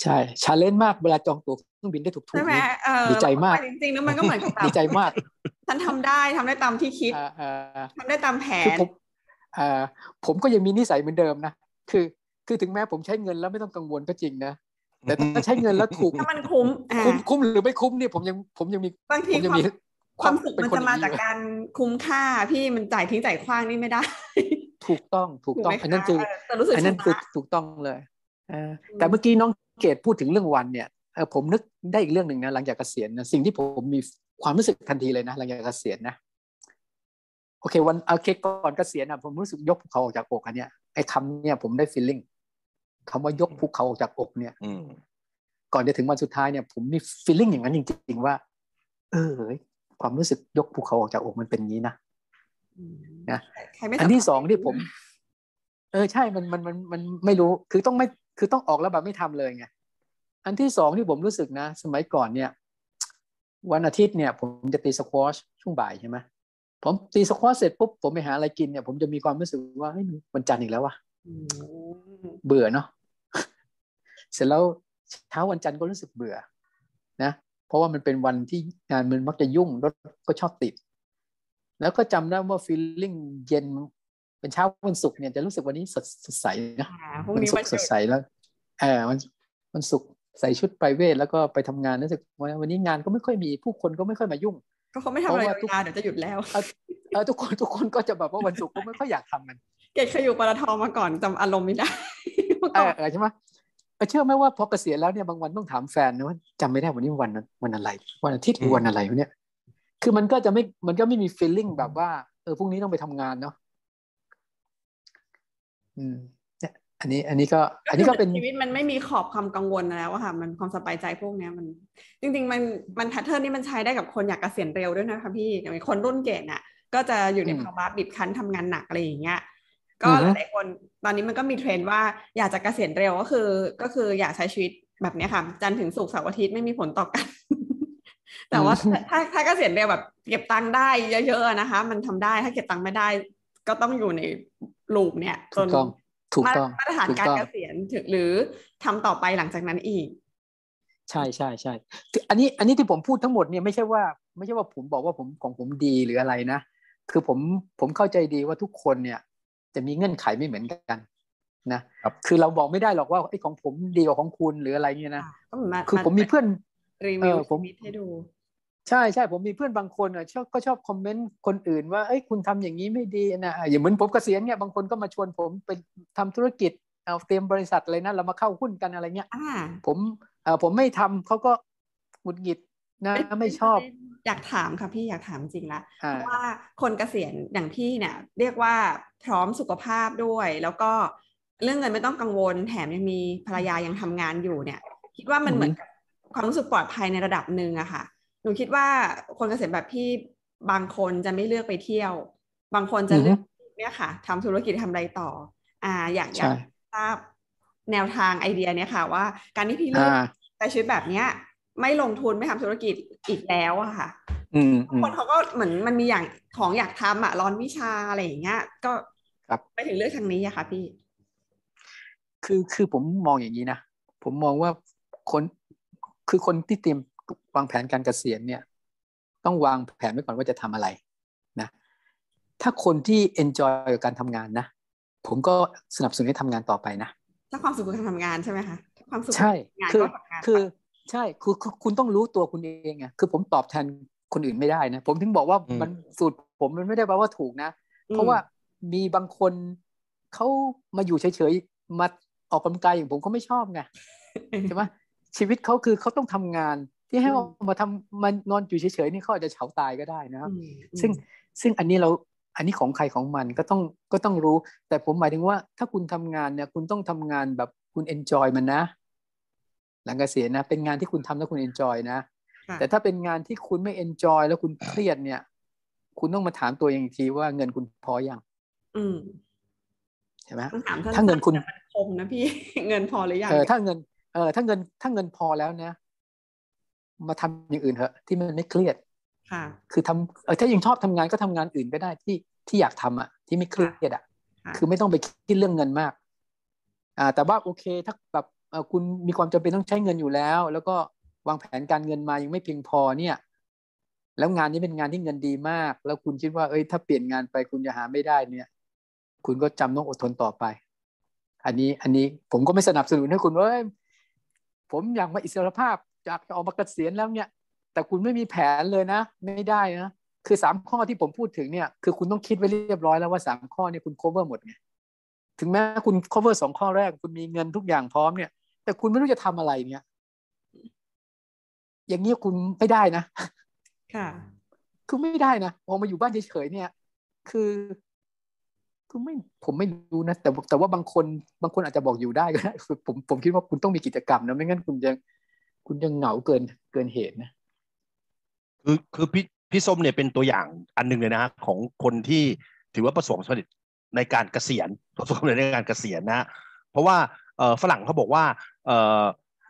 ใช่ใช่ challenge มากเวลาจองตั๋วเครื่องบินได้ถูกถูกใช่ไหมเออดีใจมากจริงๆแล้วมันก็เหมือนกับแบบดีใจมากฉันทำได้ทำได้ตามที่คิดอ่าอ่าทำได้ตามแผคือนผมอ่าผมก็ยังมีนิสัยเหมือนเดิมนะคือ คือถึงแม้ผมใช้เงินแล้วไม่ต้องกังวลก็จริงนะแต่ถ้าใช้เงินแล้วถูกถ้ามันคุ้มอ่าคุ้มคุ้มหรือไม่คุ้มเนี่ยผมยังผมยังมีบางทีผมยังความมีความสุขเป็มันคจะมาอย่งจากการคุ้มค่าพี่มันจ่ายทิ้งจ่ายขว้างนี่ไม่ได้ ถูกต้องถูกต้องถูไหมอันนั้นคือะแต่รู้สึกอันนั้นชะคือถูกต้องเลยเออแต่เมื่อกี้น้อง เกดพูดถึงเรื่องวันเนี่ยเออผมนึกได้อีกเรื่องหนึ่งนะหลังจากเกษียณนะสิ่งที่ผมมีความรู้สึกทันทีเลยนะหลังจากเกษียณนะโอเควันโอเคก่อนเกษียณนะผมรู้สึกยกภูเขาออกจากอกอันเนี้ยไอ้คำเนี่ยผมได้ฟีลลิ่งคำว่ายกภูเขาออกจากอกเนี่ยอืมก่อนจะถึงวันสุดท้ายเนี่ย ผมมีฟีลลิ่งอย่างนั้นจริง ๆ ว่า เออเฮ้ยความรู้สึกยกภูเขาออกจากอกมันเป็นอย่างนี้นะอืมนะใครไม่อันที่สัมผัสองที่ผม เออใช่มันมันมันมันไม่รู้ คือต้องไม่ คือต้องออกแล้วแบบไม่ทำเลยไงอันที่สองที่ผมรู้สึกนะ สมัยก่อนเนี่ย วันอาทิตย์เนี่ย ผมจะตีสควอชช่วงบ่ายใช่ไหมผมตีสควอชเสร็จปุ๊บผมไปหาอะไรกินเนี่ย ผมจะมีความรู้สึกว่าเฮ้ยวันจันทร์อีกแล้ววะเบื่อเนาะเสร็จแล้วเช้าวันจันทร์ก็รู้สึกเบื่อ นะเพราะว่ามันเป็นวันที่งานมันมักจะยุ่งรถก็ชอบติด แล้วก็จำได้ว่าฟีลลิ่งเย็น เป็นเช้าวันศุกร์เนี่ยจะรู้สึกวันนี้สดสดใสนะอ่าพรุ่งวันนี้ศุวักนร์หสยุดดใสแล้วเออวันวันศุกร์ใส่ชุดไปเวทแล้วก็ไปทำงานรู้สึกว่าวันนี้งานก็ไม่ค่อยมีผู้คนก็ไม่ค่อยมายุ่ง ก็เขาไม่ทำอะไรเพราะว่าทุกยาวๆเดี๋ยวจะหยุดแล้วเออเออทุกคนทุกคนก็จะแบบว่าวันศุกร์ก็ไม่ค่อยอยากทำมันเกดเคยอยู่ปตทมาก่อนจำอารมณ์ไม่ได้เมื่อเอก่ออนเออใช่ไหมเออเชื่อไหมว่าพอเกษียณแล้วเนี่ยบางวันต้องถามแฟนนะว่าจำไม่ได้วันนี้วันวันอะไร วันอาทิตย์หรือวันอะไรวะเนี่ย คือมันก็จะไม่มันก็ไม่มี feeling แบบว่าเออพรุ่งนี้ต้องไปทำงานเนาะ อืมเนี่ยอันนี้อันนี้ก็ อันนี้ก็เป็นชีวิตมันไม่มีขอบความกังวลแล้วอะค่ะ มันความสบายใจพวกเนี้ยมัน จริง ๆ มันมันแพทเทิร์นนี้มันใช้ได้กับคนอยากเกษียณเร็วด้วยนะคะพี่อย่างคนรุ่นเกณฑ์น่ะ ก็จะอยู่ในอืมภาวะบีบคั้นทำงานหนักอะไรอย่างเงี้ยก็อือฮึหลายๆคนตอนนี้มันก็มีเทรนด์ว่าอยากจะเกษียณเร็วก็คือ ก็คืออยากใช้ชีวิตแบบเนี้ยค่ะ จันทร์ถึงศุกร์เสาร์อาทิตย์ไม่มีผลต่อกัน แต่ว่าถ้าถ้าเกษียณเร็วแบบ เก็บตังค์ได้เยอะๆอะนะคะ มันทำได้ถ้าเก็บตังค์ไม่ได้ ก็ต้องอยู่ในลูปเนี่ยจถูนกต้องถูกต้องมาตรฐานถูกการต้องเกษียณถึงหรือทำต่อไปหลังจากนั้นอีก ใช่ใช่ใช่คืออันนี้อันนี้ที่ผมพูดทั้งหมดเนี่ยไม่ใช่ว่า ไม่ใช่ว่าผมบอกว่าผมของผมดีหรืออะไรนะคือผมผมเข้าใจดีว่าทุกคนเนี่ย จะมีเงื่อนไขไม่เหมือนกันนะครับคือเราบอกไม่ได้หรอกว่าไอ้ของผมดีกว่าของคุณหรืออะไรเงี้ยนะก็เหมือนมาคือผมมีเพื่อนรีวิวเออผมชีวิตให้ดู ใช่ใช่ผมมีเพื่อนบางคนอะชอบก็ชอบคอมเมนต์คนอื่นว่าเอ้ยคุณทำอย่างนี้ไม่ดีนะอะอย่างเหมือนผมเกษียณเนี่ยบางคนก็มาชวนผมไปทำธุรกิจเอาเตรียมบริษัทอะไรนะเรามาเข้าหุ้นกันอะไรเงี้ยอ่าผมเออผมไม่ทำเขาก็หงุดหงิดนะเป็นไม่ชอบเป็นประเด็นอยากถามค่ะพี่อยากถามจริงละอ่าเพราะว่าคนเกษียณอย่างพี่เนี่ย เรียกว่าพร้อมสุขภาพด้วย แล้วก็เรื่องเงินไม่ต้องกังวล แถมยังมีภรรยายังทำงานอยู่เนี่ย คิดว่ามันเหมือนกับความรู้สึกปลอดภัยในระดับหนึ่งอะค่ะห นูคิดว่าคนเกษียณแบบพี่บางคนจะไม่เลือกไปเที่ยว บางคนจะเลือกเนี่ยค่ะทำธุรกิจทำอะไรต่อ อ่า อยากอยากใช่ทราบแนวทางไอเดียเนี่ยค่ะ ว่าการที่พี่เลือกอ่าใช้ชีวิตแบบเนี้ย ไม่ลงทุนไม่ทำธุรกิจอีกแล้วอะค่ะอืมอืมคนเขาก็เหมือนมันมีอย่างของอยากทำอะร้อนวิชาอะไรอย่างเงี้ย ก็ครับไปถึงเลือกทางนี้อะค่ะ พี่ คือคือผมมองอย่างนี้นะผมมองว่าคนคือคนที่เตรียม วางแผนการเกษียณเนี่ยต้องวางแผนไว้ก่อนว่าจะทำอะไรนะถ้าคนที่ enjoy กับการทำงานนะผมก็สนับสนุนให้ทำงานต่อไปนะถ้าความสุขกับการทำงานใช่ไหมคะถ้าความสุขกับใช่งานคือก็ทำงานคือไปใช่คือคือคุณต้องรู้ตัวคุณเองไงคือผมตอบแทนคนอื่นไม่ได้นะ ผมถึงบอกว่าอืมมันสูตรผมมันไม่ได้แปลว่าถูกนะ เพราะว่ามีบางคนเขามาอยู่เฉยๆมาออกกำลังกายอย่างผมเขาไม่ชอบไงใช่ไหมชีวิตเขาคือเขาต้องทำงาน ที่ให้อืมเอามาทำมันนอนอยู่เฉยๆนี่เขาอาจจะเฉาตายก็ได้นะครับอืมซึ่งซึ่งอันนี้เราอันนี้ของใครของมันก็ต้องก็ต้องรู้ แต่ผมหมายถึงว่า ถ้าคุณทำงานเนี่ยคุณต้องทำงานแบบคุณเอนจอยมันนะ หลังเกษียณนะ เป็นงานที่คุณทำแล้วคุณเอนจอยนะค่ะแต่ถ้าเป็นงานที่คุณไม่เอนจอยแล้วคุณเครียดเนี่ย คุณต้องมาถามตัวเองอีกทีว่าเงินคุณพอยังอืมใช่ไหมต้องถามท่านถ้าเงินคุณแต่มันคมนะพี่เงินพอหรือยังเออถ้าเงินเออถ้าเงินถ้าเงินพอแล้วนะ มาทำอย่างอื่นเถอะที่มันไม่เครียดค่ะ คือทำเออถ้ายังชอบทำงานก็ทำงานอื่นก็ได้ที่ที่อยากทำอะ ที่ไม่เครียดอะค่ะ คือไม่ต้องไปคิดเรื่องเงินมาก อ่า แต่ว่าโอเคถ้าแบบเออคุณมีความจำเป็นต้องใช้เงินอยู่แล้ว แล้วก็วางแผนการเงินมายังไม่เพียงพอเนี่ย แล้วงานนี้เป็นงานที่เงินดีมาก แล้วคุณคิดว่าเอ้ยถ้าเปลี่ยนงานไปคุณจะหาไม่ได้เนี่ย คุณก็จำต้องอดทนต่อไป อันนี้อันนี้ผมก็ไม่สนับสนุนให้คุณว่าเอ้ยผมอยากมาอิสรภาพ อยากจะออกมาเกษียณแล้วเนี่ย แต่คุณไม่มีแผนเลยนะ ไม่ได้นะคือสามข้อที่ผมพูดถึงเนี่ยคือคุณต้องคิดไว้เรียบร้อยแล้วว่าสามข้อเนี่ยคุณ cover หมดไงถึงแม้คุณ cover สองข้อแรก คุณมีเงินทุกอย่างพร้อมเนี่ย แต่คุณไม่รู้จะทำอะไรเนี่ย อย่างนี้ยคุณไม่ได้นะ ค่ะ คือไม่ได้นะพอมาอยู่บ้านเฉยๆเนี่ย คือคือไม่ผมไม่รู้นะแต่แต่ว่าบางคนบางคนอาจจะบอกอยู่ได้ก็ได้คือผมผมคิดว่าคุณต้องมีกิจกรรมนะไม่งั้นคุณจะ คุณจะเหงาเกินเกินเหตุนะ คือคือพี่พี่ส้มเนี่ยเป็นตัวอย่างอันหนึ่งเลยนะฮะของคนที่ถือว่าประสบความสำเร็จในการเกษียณประสบความสำเร็จในการเกษียณนะฮะเพราะว่าเอ่อฝรั่งเขาบอกว่าเอ่อ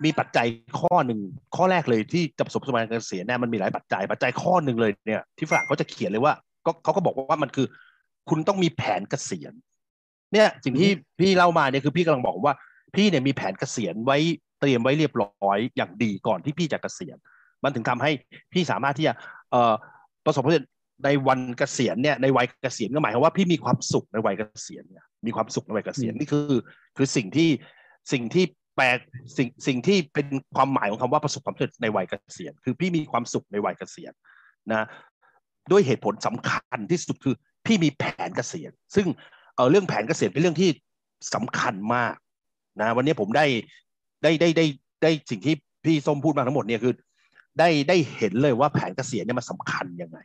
มีปัจจัยข้อหนึ่งข้อแรกเลยที่จะประสบความสำเร็จในการเกษียณเนี่ยมันมีหลายปัจจัย ปัจจัยข้อหนึ่งเลยเนี่ยที่ฝรั่งเขาจะเขียนเลยว่าก็เขาก็บอกว่ามันคือ คุณต้องมีแผนเกษียณ เนี่ยสิ่งที่พี่เล่ามาเนี่ยคือพี่กำลังบอกว่าพี่เนี่ยมีแผนเกษียณไว้ เตรียมไว้เรียบร้อยอย่างดีก่อนที่พี่จะเกษียณ มันถึงทำให้พี่สามารถที่จะเอ่อประสบความสำเร็จในวันเกษียณเนี่ยในวัยเกษียณก็หมายความว่าพี่มีความสุขในวัยเกษียณเนี่ยมีความสุขในวัยเกษียณอืมนี่คือ คือสิ่งที่สิ่งที่แปลสิ่งสิ่งที่เป็นความหมายของคำว่าประสบความสำเร็จในวัยเกษียณ คือพี่มีความสุขในวัยเกษียณนะด้วยเหตุผลสำคัญที่สุดคือพี่มีแผนเกษียณ ซึ่งเออเรื่องแผนเกษียณเป็นเรื่องที่สำคัญมากนะวันนี้ผมได้ ได้ได้ได้ได้สิ่งที่พี่ส้มพูดมาทั้งหมดเนี่ยคือ ได้ได้เห็นเลยว่าแผนเกษียณเนี่ยมันสำคัญยังไง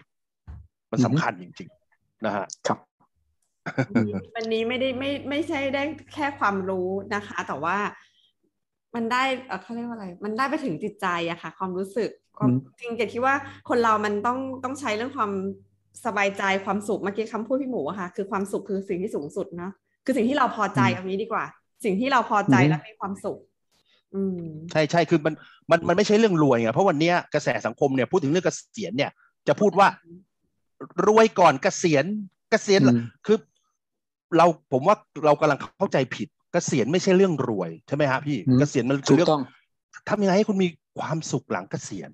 มันสำคัญจริง ๆ นะฮะครับวันนี้ไม่ได้ไม่ไม่ใช่ได้แค่ความรู้นะคะ แต่ว่ามันได้เอ่อเขาเรียกว่าอะไร มันได้ไปถึงจิตใจอะค่ะ ความรู้สึกความอืมจริงเกดคิดว่าคนเรามันต้องต้องใช้เรื่องความสบายใจความสุขเมื่อกี้คำพูดพี่หมูอะค่ะ คือความสุขคือสิ่งที่สูงสุดเนาะคือสิ่งที่เราพอใจเอานี้ดีกว่า สิ่งที่เราพอใจและมีความสุขอืม ใช่ใช่คือมันมันมันไม่ใช่เรื่องรวยไงเพราะวันเนี้ยกระแสสังคมเนี่ยพูดถึงเรื่องเกษียณเนี่ย จะพูดว่ารวยก่อนเกษียณเกษียณอืมคือ เราผมว่าเรากำลังเข้าใจผิดเกษียณไม่ใช่เรื่องรวยใช่ไหมฮะพี่อืมเกษียณมันคืถูอกเรื่องต้องทำยังไงให้คุณมีความสุขหลังเกษียณ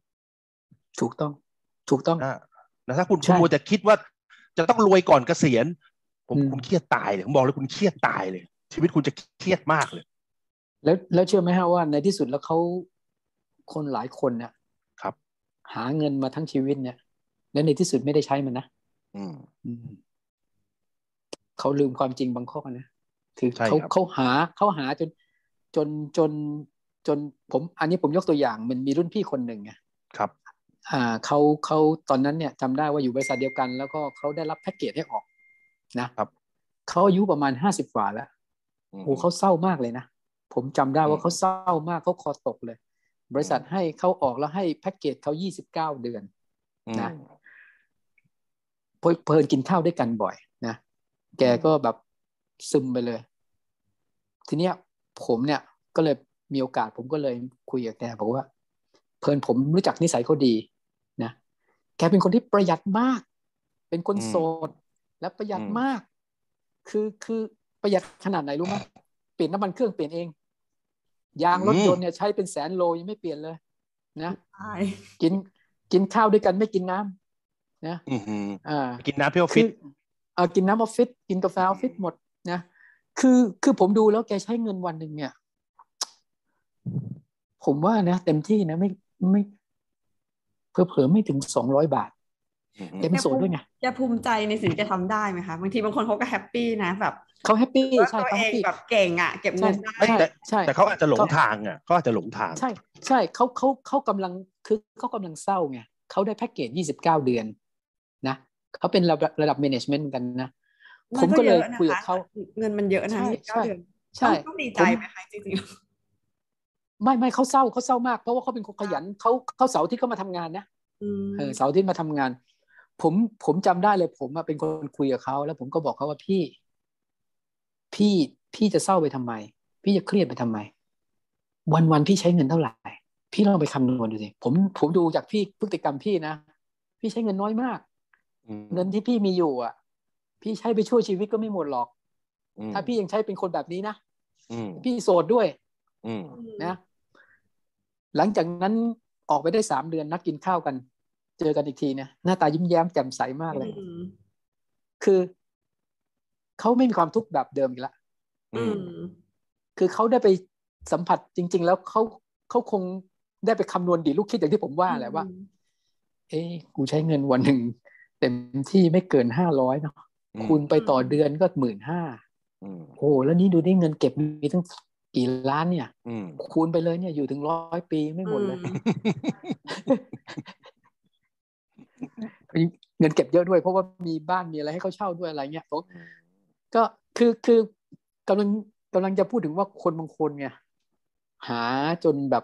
ถูกต้อง ถูกต้องนะนะถ้าคุณใช่คุณมัวแต่คิดว่า จะต้องรวยก่อนเกษียณผมอืมคุณเครียดตายเลยผมบอกเลยคุณเครียดตายเลย ชีวิตคุณจะเครียดมากเลย แล้วแล้วเชื่อไหมฮะว่าในที่สุดแล้วเขาคนหลายคนเนี่ยครับ หาเงินมาทั้งชีวิตเนี่ย แล้วในที่สุดไม่ได้ใช้มันนะอืมอืมเขาลืมความจริงบางข้อนะคือใช่เขาครับเขาหาเขาหาจน จนจนจนผม อันนี้ผมยกตัวอย่างมันมีรุ่นพี่คนหนึ่งไงครับ อ่าเขาเขาตอนนั้นเนี่ยจำได้ว่าอยู่บริษัทเดียวกัน แล้วก็เขาได้รับแพ็กเกจให้ออก นะครับเขาอายุประมาณห้าสิบกว่าแล้วอืมโอ้เขาเศร้ามากเลยนะ ผมจำได้อืว่ามเขาเศร้ามากเขาคอตกเลย บริษัทให้เขาออกแล้วให้แพ็กเกจเขายี่สิบเก้าเดือนอืมนะเพลิเพลินกินข้าวด้วยกันบ่อยนะแกก็แบบซึมไปเลย ทีเนี้ยผมเนี่ยก็เลยมีโอกาสผมก็เลยคุยกับแกบอกว่า เพลินผมรู้จักนิสัยเขาดีนะแกเป็นคนที่ประหยัดมาก เป็นคนอืมโสดและประหยัดอืมมาก คือคือประหยัดขนาดไหนรู้ไหมเปลี่ยนน้ำมันเครื่องเปลี่ยนเอง ยางรถยนต์เนี่ยใช้เป็นแสนโลยังไม่เปลี่ยนเลย นะใช่กินกินข้าวด้วยกันไม่กินน้ำนะอืมอืมอ่ากินน้ำที่ออฟฟิคืศอเอ่อกินน้ำออฟฟิศกินกาแฟออฟฟิศหมดนะคือคือผมดูแล้วแกใช้เงินวันหนึ่งเนี่ย ผมว่านะเต็มที่นะไม่ไม่เผลอๆไม่ถึงสองร้อยบาทอืมแกเป็นโสดด้วยไงแกภูมิใจในสิ่งที่แกทำได้ไหมคะบางทีบางคนเขาก็ happy นะแบบ เขา happy ว่าใช่ตัวเขาเอง happy แบบเก่งอะเก็บเงินได้ใช่แต่ใช่แต่เขาอาจจะหลงทางอะเขาอาจจะหลงทาง ใช่ใช่เขาเขาเขากำลังคือเขากำลังเศร้าไงเขาได้แพ็กเกจยี่สิบเก้าเดือนนะเขาเป็นระดับระดับ management กันนะ ผมก็เลยคุยกับเขาเงินมันเยอะนะใช่ยี่สิบเก้าใช่เดือนใช่ต้องดีใจไหมคะจริงไม่ไม่เขาเศร้าเขาเศร้ามาก เพราะว่าเขาเป็นคนขยันเขาเขาเสาร์อาที่เขามาทำงานนะๆอืมเออเสาร์อาที่มาทำงาน ผมผมจำได้เลยผมอะเป็นคนคุยกับเขาแล้วผมก็บอกเขาว่าพี่ พี่พี่จะเศร้าไปทำไม พี่จะเครียดไปทำไม วันวันๆพี่ใช้เงินเท่าไหร่ พี่ลองไปคำนวณดูสิผมผมดูจากพี่พฤติกรรมพี่นะพี่ใช้เงินน้อยมากอืมเงินที่พี่มีอยู่ อะ พี่ใช้ไปช่วยชีวิตก็ไม่หมดหรอกอืมถ้าพี่ยังใช้เป็นคนแบบนี้นะอืมพี่โสดด้วยอืมนะ หลังจากนั้นออกไปได้สามเดือนนัดกินข้าวกัน เจอกันอีกทีเนี่ยหน้าตายิ้มแย้มแจ่มใสมากเลยอืมคือ เขาไม่มีความทุกข์แบบเดิมอีกละอือืมมคือเขาได้ไปสัมผัสจริง ๆ แล้วเขาเขาคงได้ไปคำนวณดีลูกคิดอย่างที่ผมว่าแหละว่า เอ๊ะกูใช้เงินวันหนึ่งเต็มที่ไม่เกินห้าร้อยเนาะคูณไปต่อเดือนก็หมื่นห้าอืมโอ้แล้วนี่ดูได้เงินเก็บมีตั้งกี่ล้านเนี่ยอืมคูณไปเลยเนี่ยอยู่ถึงร้อยปีไม่หมดเลย เงินเก็บเยอะด้วยเพราะว่ามีบ้านมีอะไรให้เขาเช่าด้วยอะไรเงี้ยผม ก็คือคือกำลังกำลังจะพูดถึงว่าคนบางคนไงหาจนแบบ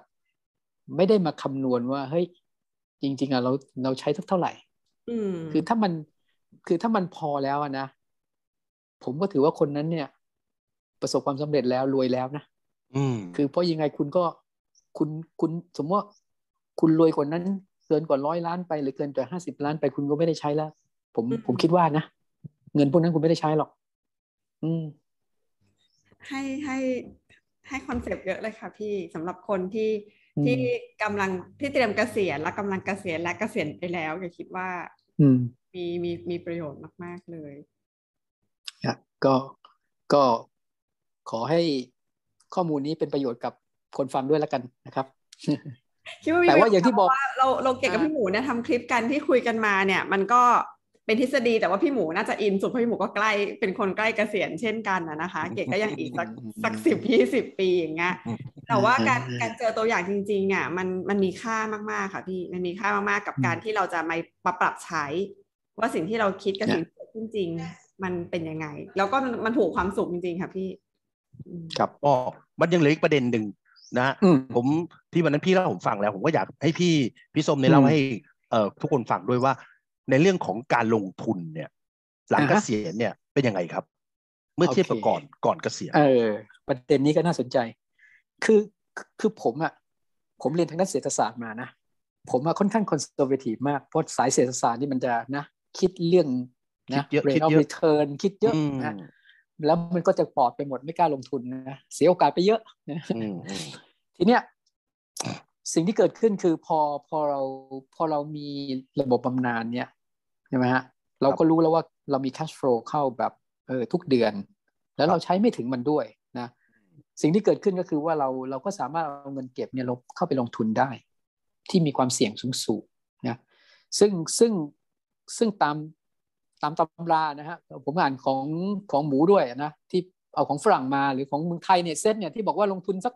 ไม่ได้มาคำนวณว่าเฮ้ยจริง ๆอะเราเราใช้สักเท่าไหร่อืมคือถ้ามันคือถ้ามันพอแล้วอะนะผมก็ถือว่าคนนั้นเนี่ย ประสบความสำเร็จแล้วรวยแล้วนะอืมคือเพราะยังไงคุณก็คุณคุณสมมติว่าคุณรวยกว่านั้นเกินกว่าร้อยล้านไปหรือเกินกว่าห้าสิบล้านไปคุณก็ไม่ได้ใช้แล้ว ผมอืมผมคิดว่านะเงินพวกนั้นคุณไม่ได้ใช้หรอก อืมให้ให้ให้คอนเซปต์เยอะเลยค่ะพี่สำหรับคนที่อืมที่กำลังที่เตรียมเกษียณและกำลังเกษียณและเกษียณไปแล้วอย่าคิดว่าอืมมีมีมีประโยชน์มาก ๆ เลยอะก็ก็ขอให้ข้อมูลนี้เป็นประโยชน์กับคนฟังด้วยแล้วกันนะครับคิดว่ามีแต่ว่าอย่างที่บอกเพระเราเราเก่งกับอ่าพี่หมูเนี่ยทำคลิปกันที่คุยกันมาเนี่ย มันก็ เป็นทฤษฎีแต่ว่าพี่หมูน่าจะอินสุดเพราะพี่หมูก็ใกล้เป็นคนใกล้เกษียณเช่นกันนะนะคะ เก่งก็ยังอีกสักสักสิบยี่สิบปีอย่างเงี้ยแต่ว่าการการเจอตัวอย่างจริงๆอะมันมันมีค่ามากๆค่ะพี่มันมีค่ามากๆกับการที่เราจะมามาปรับใช้ ว่าสิ่งที่เราคิดกับสิ่งที่เกิดขึ้นจริง มันเป็นยังไง แล้วก็มันมันถูกความสุขจริงๆค่ะพี่อืมครับก็มันยังเหลืออีกประเด็นหนึ่งนะฮะอืมผมที่วันนั้นพี่เล่าให้ผมฟังแล้ว ผมก็อยากให้พี่พี่ส้มเนี่ยเล่าอืมให้เอ่อทุกคนฟังด้วยว่า ในเรื่องของการลงทุนเนี่ย หลังอ่าฮะเกษียณเนี่ยเป็นยังไงครับ เมื่อเทียบกับโอเคก่อนก่อนเกษียณเออ ประเด็นนี้ก็น่าสนใจ คือคือผมอะผมเรียนทางด้านเศรษฐศาสตร์มานะผมอะค่อนข้าง conservative มากเพราะสายเศรษฐศาสตร์นี่มันจะนะ คิดเรื่องนะคิดเยอะ rate คิด of เยอะ return คิดเยอะอืมนะแล้วมันก็จะปลอดไปหมดไม่กล้าลงทุนนะเสียโอกาสไปเยอะนะอืมอืมทีเนี้ย สิ่งที่เกิดขึ้นคือพอพอเราพอเรามีระบบบำนาญเนี่ยใช่ไหมฮะเราก็รู้แล้วว่าเรามี cash flow เข้าแบบเออทุกเดือน แล้วเราใช้ไม่ถึงมันด้วยนะสิ่งที่เกิดขึ้นก็คือว่าเราเราก็สามารถเอาเงินเก็บเนี่ยเราเข้าไปลงทุนได้ ที่มีความเสี่ยงสูงสูงนะซึ่งซึ่งซึ่งตามตามตำรานะฮะผมอ่านของของหมูด้วยนะที่เอาของฝรั่งมาหรือของเมืองไทยเนี่ยเซ็ตเนี่ยที่บอกว่าลงทุนสัก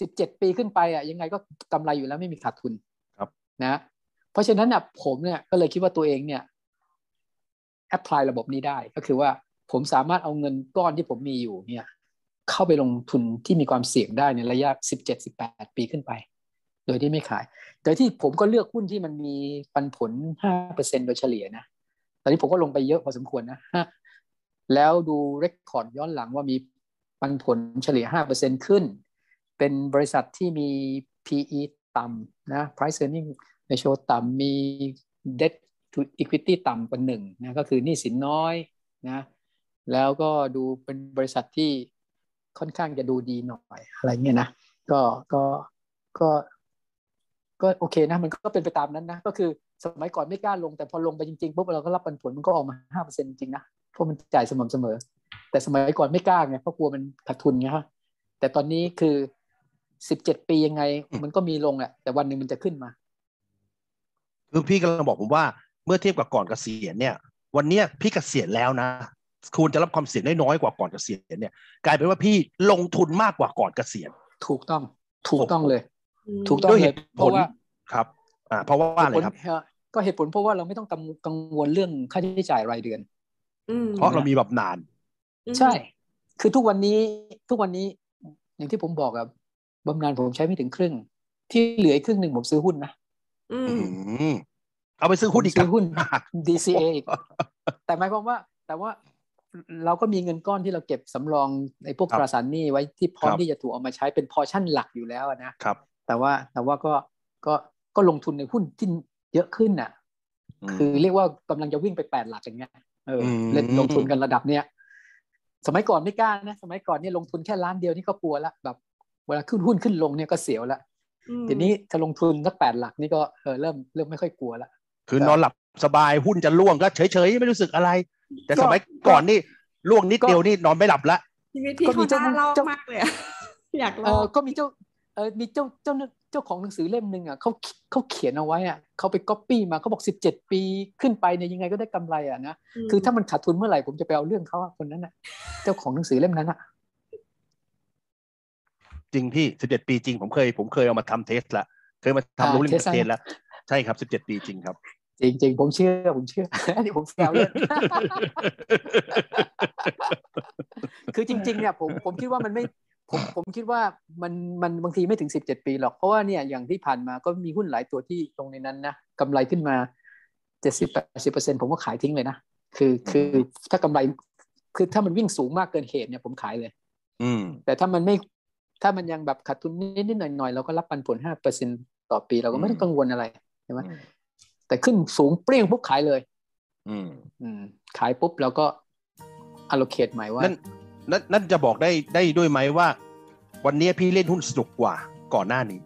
สิบเจ็ดปีขึ้นไปอะยังไงก็กำไรอยู่แล้วไม่มีขาดทุนครับนะ เพราะฉะนั้นอะผมเนี่ยก็เลยคิดว่าตัวเองเนี่ยแอพพลายระบบนี้ได้ก็คือว่าผมสามารถเอาเงินก้อนที่ผมมีอยู่เนี่ย เข้าไปลงทุนที่มีความเสี่ยงได้ในระยะสิบเจ็ดสิบแปดปีขึ้นไป โดยที่ไม่ขายแต่ที่ผมก็เลือกหุ้นที่มันมีปันผลห้าเปอร์เซ็นโดยเฉลี่ยนะตอนนี้ผมก็ลงไปเยอะพอสมควรนะฮะแล้วดูเรคคอร์ดย้อนหลังว่ามีปันผลเฉลี่ยห้าเปอร์เซ็นขึ้น เป็นบริษัทที่มี PE ต่ำนะ price earning ratio ต่ำมี debt to equity ต่ำกว่าหนึ่งนะก็คือหนี้สินน้อยนะแล้วก็ดูเป็นบริษัทที่ค่อนข้างจะดูดีหน่อยอะไรเงี้ยนะก็ก็ก็ก็โอเคนะมันก็เป็นไปตามนั้นนะ ก็คือสมัยก่อนไม่กล้าลงแต่พอลงไปจริงๆปุ๊บเราก็รับผลมันก็ออกมาห้าเปอร์เซ็นต์จริงนะเพราะมันจ่ายสม่ำเสมอ แต่สมัยก่อนไม่กล้าไงเพราะกลัวมันขาดทุนไงฮะแต่ตอนนี้คือ สิบเจ็ดปียังไง มันก็มีลงแหละแต่วันหนึ่งมันจะขึ้นมา คือพี่กำลังบอกผมว่าเมื่อเทียบกับก่อนเกษียณเนี่ย วันเนี้ยพี่เกษียณแล้วนะควรจะรับความเสี่ยงได้น้อยกว่าก่อนเกษียณเนี่ย กลายเป็นว่าพี่ลงทุนมากกว่าก่อนเกษียณถูกต้อง ถูกต้องเลยอืมถูกต้องด้วยเลเหยตุเพราะว่าผลครับ อ่า เพราะว่าอะไรครับเหตุผลก็เหตุผลเพราะว่าเราไม่ต้องกังกังวลเรื่องค่าใช้จ่ายรายเดือนอืมเพราะเรามีแบบนาน ใช่ คือทุกวันนี้ทุกวันนี้ อย่างที่ผมบอกอะ บำนาญผมใช้ไม่ถึงครึ่ง ที่เหลืออีกครึ่งหนึ่งผมซื้อหุ้นนะอือืมมเอาไปซื้อหุ้นอีกซื้อหุ้นต่างหาก DCA อีกแต่หมายความว่า แต่ว่าเราก็มีเงินก้อนที่เราเก็บสำรองไอ้พวกครับตราสารหนี้ไว้ที่พร้อมครับที่จะถูกเอามาใช้เป็นพอชั่นหลักอยู่แล้วอะนะครับ แต่ว่าแต่ว่าก็ก็ก็ลงทุนในหุ้นที่เยอะขึ้นน่ะ คือเรียกว่ากำลังจะวิ่งไปแปดหลักอย่างเงี้ยเอออมเล่นลงทุนกันระดับเนี้ยสมัยก่อนไม่กล้านะ สมัยก่อนเนี่ยลงทุนแค่ล้านเดียวนี่ก็กลัวละแบบ เวลาขึ้นหุ้นขึ้นลงเนี่ยก็เสียวละอืมทีนี้ถ้าลงทุนสักแปดหลักนี่ก็เออเริ่มเริ่มไม่ค่อยกลัวละคือนอนหลับสบายหุ้นจะล่วงก็เฉยๆไม่รู้สึกอะไร แต่สมัยก่อนนี่ล่วงนิดเดียวนี่นอนไม่หลับละชีวิตพี่ก็มีเขาเจ้าน่าเล่าเจ้ามมากเลยอะอยากเอเล่าอก็มีเจ้าเออมีเจ้าเจ้าเจ้าของหนังสือเล่มหนึ่งอะเขาเขาเขียนเอาไว้อะเขาไปก๊อปปี้มาเขาบอกสิบเจ็ดปีขึ้นไปเนี่ยยังไงก็ได้กำไรอะนะคือถ้ามันขาดทุนเมื่อไหร่ผมจะไปเอาเรื่องเขาอะคนนั้นอะ เจ้าของหนังสือเล่มนั้นอะ จริงพี่สิบเจ็ดปีจริงผมเคย ผมเคยเอามาทำ test ละเคยมาอ่าทำรู้เรื่อง test test แล้วใช่ครับสิบเจ็ดปีจริงครับ จริงจริงๆผมเชื่อผมเชื่ออันนี้ผมแซวเล่นคือจริง ๆ เนี่ยผมผมคิดว่ามันไม่ผมผมคิดว่ามันมันบางทีไม่ถึงสิบเจ็ดปีหรอก เพราะว่าเนี่ยอย่างที่ผ่านมาก็มีหุ้นหลายตัวที่ลงในนั้นนะกำไรขึ้นมาเจ็ดสิบแปดสิบเปอร์เซ็นผมก็ขายทิ้งเลยนะ คือคือถ้ากำไรคือถ้ามันวิ่งสูงมากเกินเหตุเนี่ยผมขายเลย อืมแต่ถ้ามันไม่ ถ้ามันยังแบบขาดทุนนิดๆหน่อยๆเราก็รับปันผลห้าเปอร์เซ็นต่อปีเราก็ไม่ต้องกังวลอะไรใช่ไหมแต่ขึ้นสูงเปรี้ยงปุ๊บขายเลย อืมอืมขายปุ๊บเราก็ allocate ใหม่ว่านั่นนั่นนั่นจะบอกได้ได้ด้วยไหมว่า วันนี้พี่เล่นหุ้นสนุกกว่าก่อนหน้านี้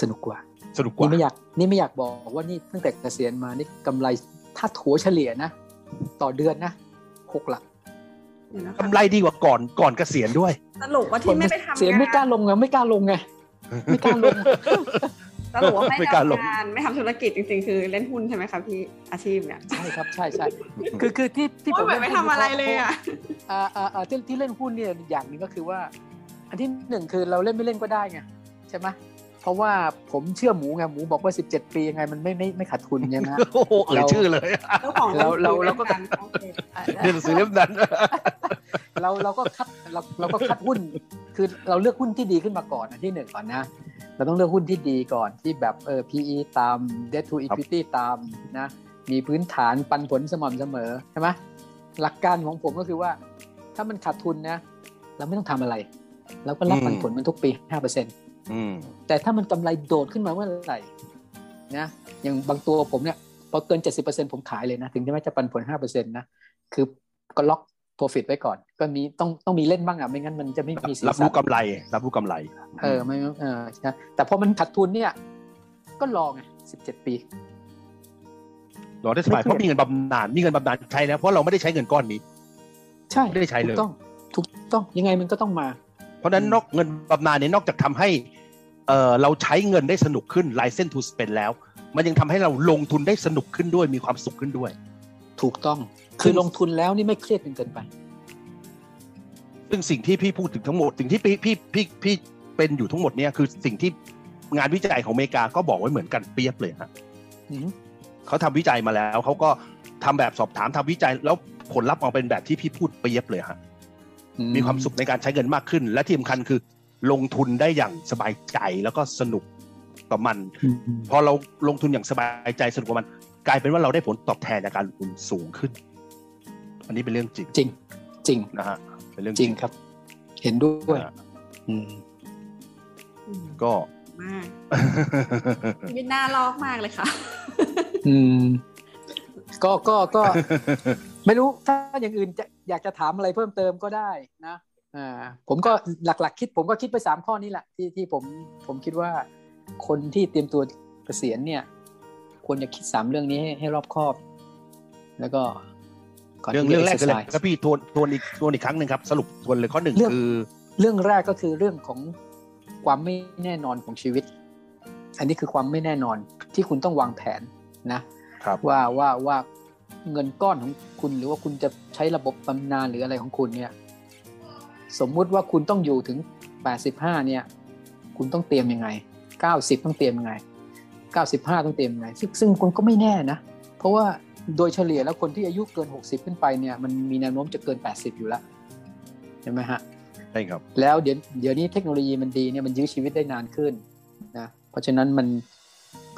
สนุกกว่า สนุกกว่านี่ไม่อยากนี่ไม่อยากบอกว่านี่ตั้งแต่เกษียณมานี่กำไรถ้าถัวเฉลี่ยนะ ต่อเดือนนะหกหลักเดี๋ยวนะคะ กำไรดีกว่าก่อนก่อนเกษียณด้วยสรุปว่าที่ไม่ไปทำเสียงานไม่กล้าลงไงไม่กล้าลงไงไม่กล้าลงสรุปว่าไม่ไม่กล้าลงทำงานไม่ทำธุรกิจจริงๆ คือเล่นหุ้นใช่ไหมคะพี่อาชีพเนี่ยใช่ครับใช่ใช่คือคือที่ที่ผโอ้ยมเหมือนไม่ทำอะไรเลยอะอ่าอ่าอ่าที่ที่เล่นหุ้นเนี่ยอย่างหนึ่งก็คือว่า อันที่หนึ่งคือเราเล่นไม่เล่นก็ได้ไงใช่ไหม เพราะว่าผมเชื่อหมูไงหมูบอกว่า 17 ปียังไงมันไม่ไม่ไม่ขาดทุนใช่ไหมโอ้โหเอ่ยเราชื่อเลยเจ้าของเราเราเราก็การโอเคเรียนหนังสือเล่มนั้น เราเราก็คัดเราเราก็คัดหุ้น คือเราเลือกหุ้นที่ดีขึ้นมาก่อนอันที่หนึ่งก่อนนะเราต้องเลือกหุ้นที่ดีก่อนที่แบบเออ PE ตาม debt to equity ตามนะมีพื้นฐานปันผลสม่ำเสมอใช่ไหมหลักการของผมก็คือว่า ถ้ามันขาดทุนนะ เราไม่ต้องทำอะไรเราก็รับอืมปันผลมันทุกปีห้าเปอร์เซ็นอืม แต่ถ้ามันกำไรโดดขึ้นมาเมื่อไหร่นะอย่างบางตัวผมเนี่ยพอเกินเจ็ดสิบเปอร์เซ็นผมขายเลยนะ ถึงจะไม่จะปันผลห้าเปอร์เซ็นต์นะคือก็ล็อก profit ไว้ก่อน ก็มีต้องต้องมีเล่นบ้างอะไม่งั้นมันจะไม่มีสีรับสัรู้นกำไร รับรู้กำไร เออไม่เออใช่แต่พอมันขาดทุนเนี่ย ก็รอไงสิบเจ็ดปีรอได้สบายเพราะมีเงินบำนาญมีเงินบำนาญใช้แล้วเพราะเราไม่ได้ใช้เงินก้อนนี้ ใช่ไม่ได้ใช้เลยถูกต้องถูกต้องยังไงมันก็ต้องมา เพราะฉะนั้นอืมนอกเงินบำนาญเนี่ยนอกจากทำให้ เออเราใช้เงินได้สนุกขึ้น license to spend แล้ว มันยังทำให้เราลงทุนได้สนุกขึ้นด้วยมีความสุขขึ้นด้วย ถูกต้องคือลงทุนแล้วนี่ไม่เครียดจนเกินไป ซึ่งสิ่งที่พี่พูดถึงทั้งหมดสิ่งที่พี่พี่พี่พี่เป็นอยู่ทั้งหมดเนี่ยคือสิ่งที่งานวิจัยของอเมริกาก็บอกไว้เหมือนกันเปรียบเลยฮะอืมเขาทำวิจัยมาแล้วเขาก็ทำแบบสอบถามทำวิจัย แล้วผลลัพธ์ออกเป็นแบบที่พี่พูดเปรียบเลยฮะมีความสุขในการใช้เงินมากขึ้น และที่สำคัญคือ ลงทุนได้อย่างสบายใจแล้วก็สนุกกับมันอืมพอเราลงทุนอย่างสบายใจสนุกกับมัน กลายเป็นว่าเราได้ผลตอบแทนจากการลงทุนสูงขึ้น อันนี้เป็นเรื่องจริง จริง จริงนะฮะเป็นเรื่องจริงครับ เห็นด้วยนะฮะอืมอืมก็มากชีวิตน่าลอกมากเลยค่ะ อืม ก็ก็ก็ ไม่รู้ถ้าอย่างอื่นจะอยากจะถามอะไรเพิ่มเติมก็ได้นะ อ่าผมก็หลักๆ คิดผมก็คิดไปสามข้อนี้แหละที่ที่ผมผมคิดว่าคนที่เตรียมตัวเกษียณเนี่ย ควรจะคิดสามเรื่องนี้ให้ให้รอบคอบ แล้วก็ก่นเรื่องที่เรื่องจะแรกคืออะไร exercise ครับพี่ทวนทวนอีกทวนอีกครั้งหนึ่งครับ สรุปทวนเลยข้อหนึ่งเรื่องคือ เรื่องแรกก็คือเรื่องของความไม่แน่นอนของชีวิต อันนี้คือความไม่แน่นอนที่คุณต้องวางแผนนะครับว่าว่าว่าเงินก้อนของคุณหรือว่าคุณจะใช้ระบบบำนาญหรืออะไรของคุณเนี่ย สมมุติว่าคุณต้องอยู่ถึง 85 เนี่ย คุณต้องเตรียมยังไง 90 ต้องเตรียมยังไง 95 ต้องเตรียมยังไงซึ่งซึ่งคุณก็ไม่แน่นะ เพราะว่าโดยเฉลี่ยแล้วคนที่อายุเกิน 60 ขึ้นไปเนี่ยมันมีแนวโน้มจะเกิน 80 อยู่แล้วเห็นไหมฮะใช่ครับแล้วเดี๋ยวเดี๋ยวนี้เทคโนโลยีมันดีเนี่ยมันยื้อชีวิตได้นานขึ้นนะเพราะฉะนั้นมัน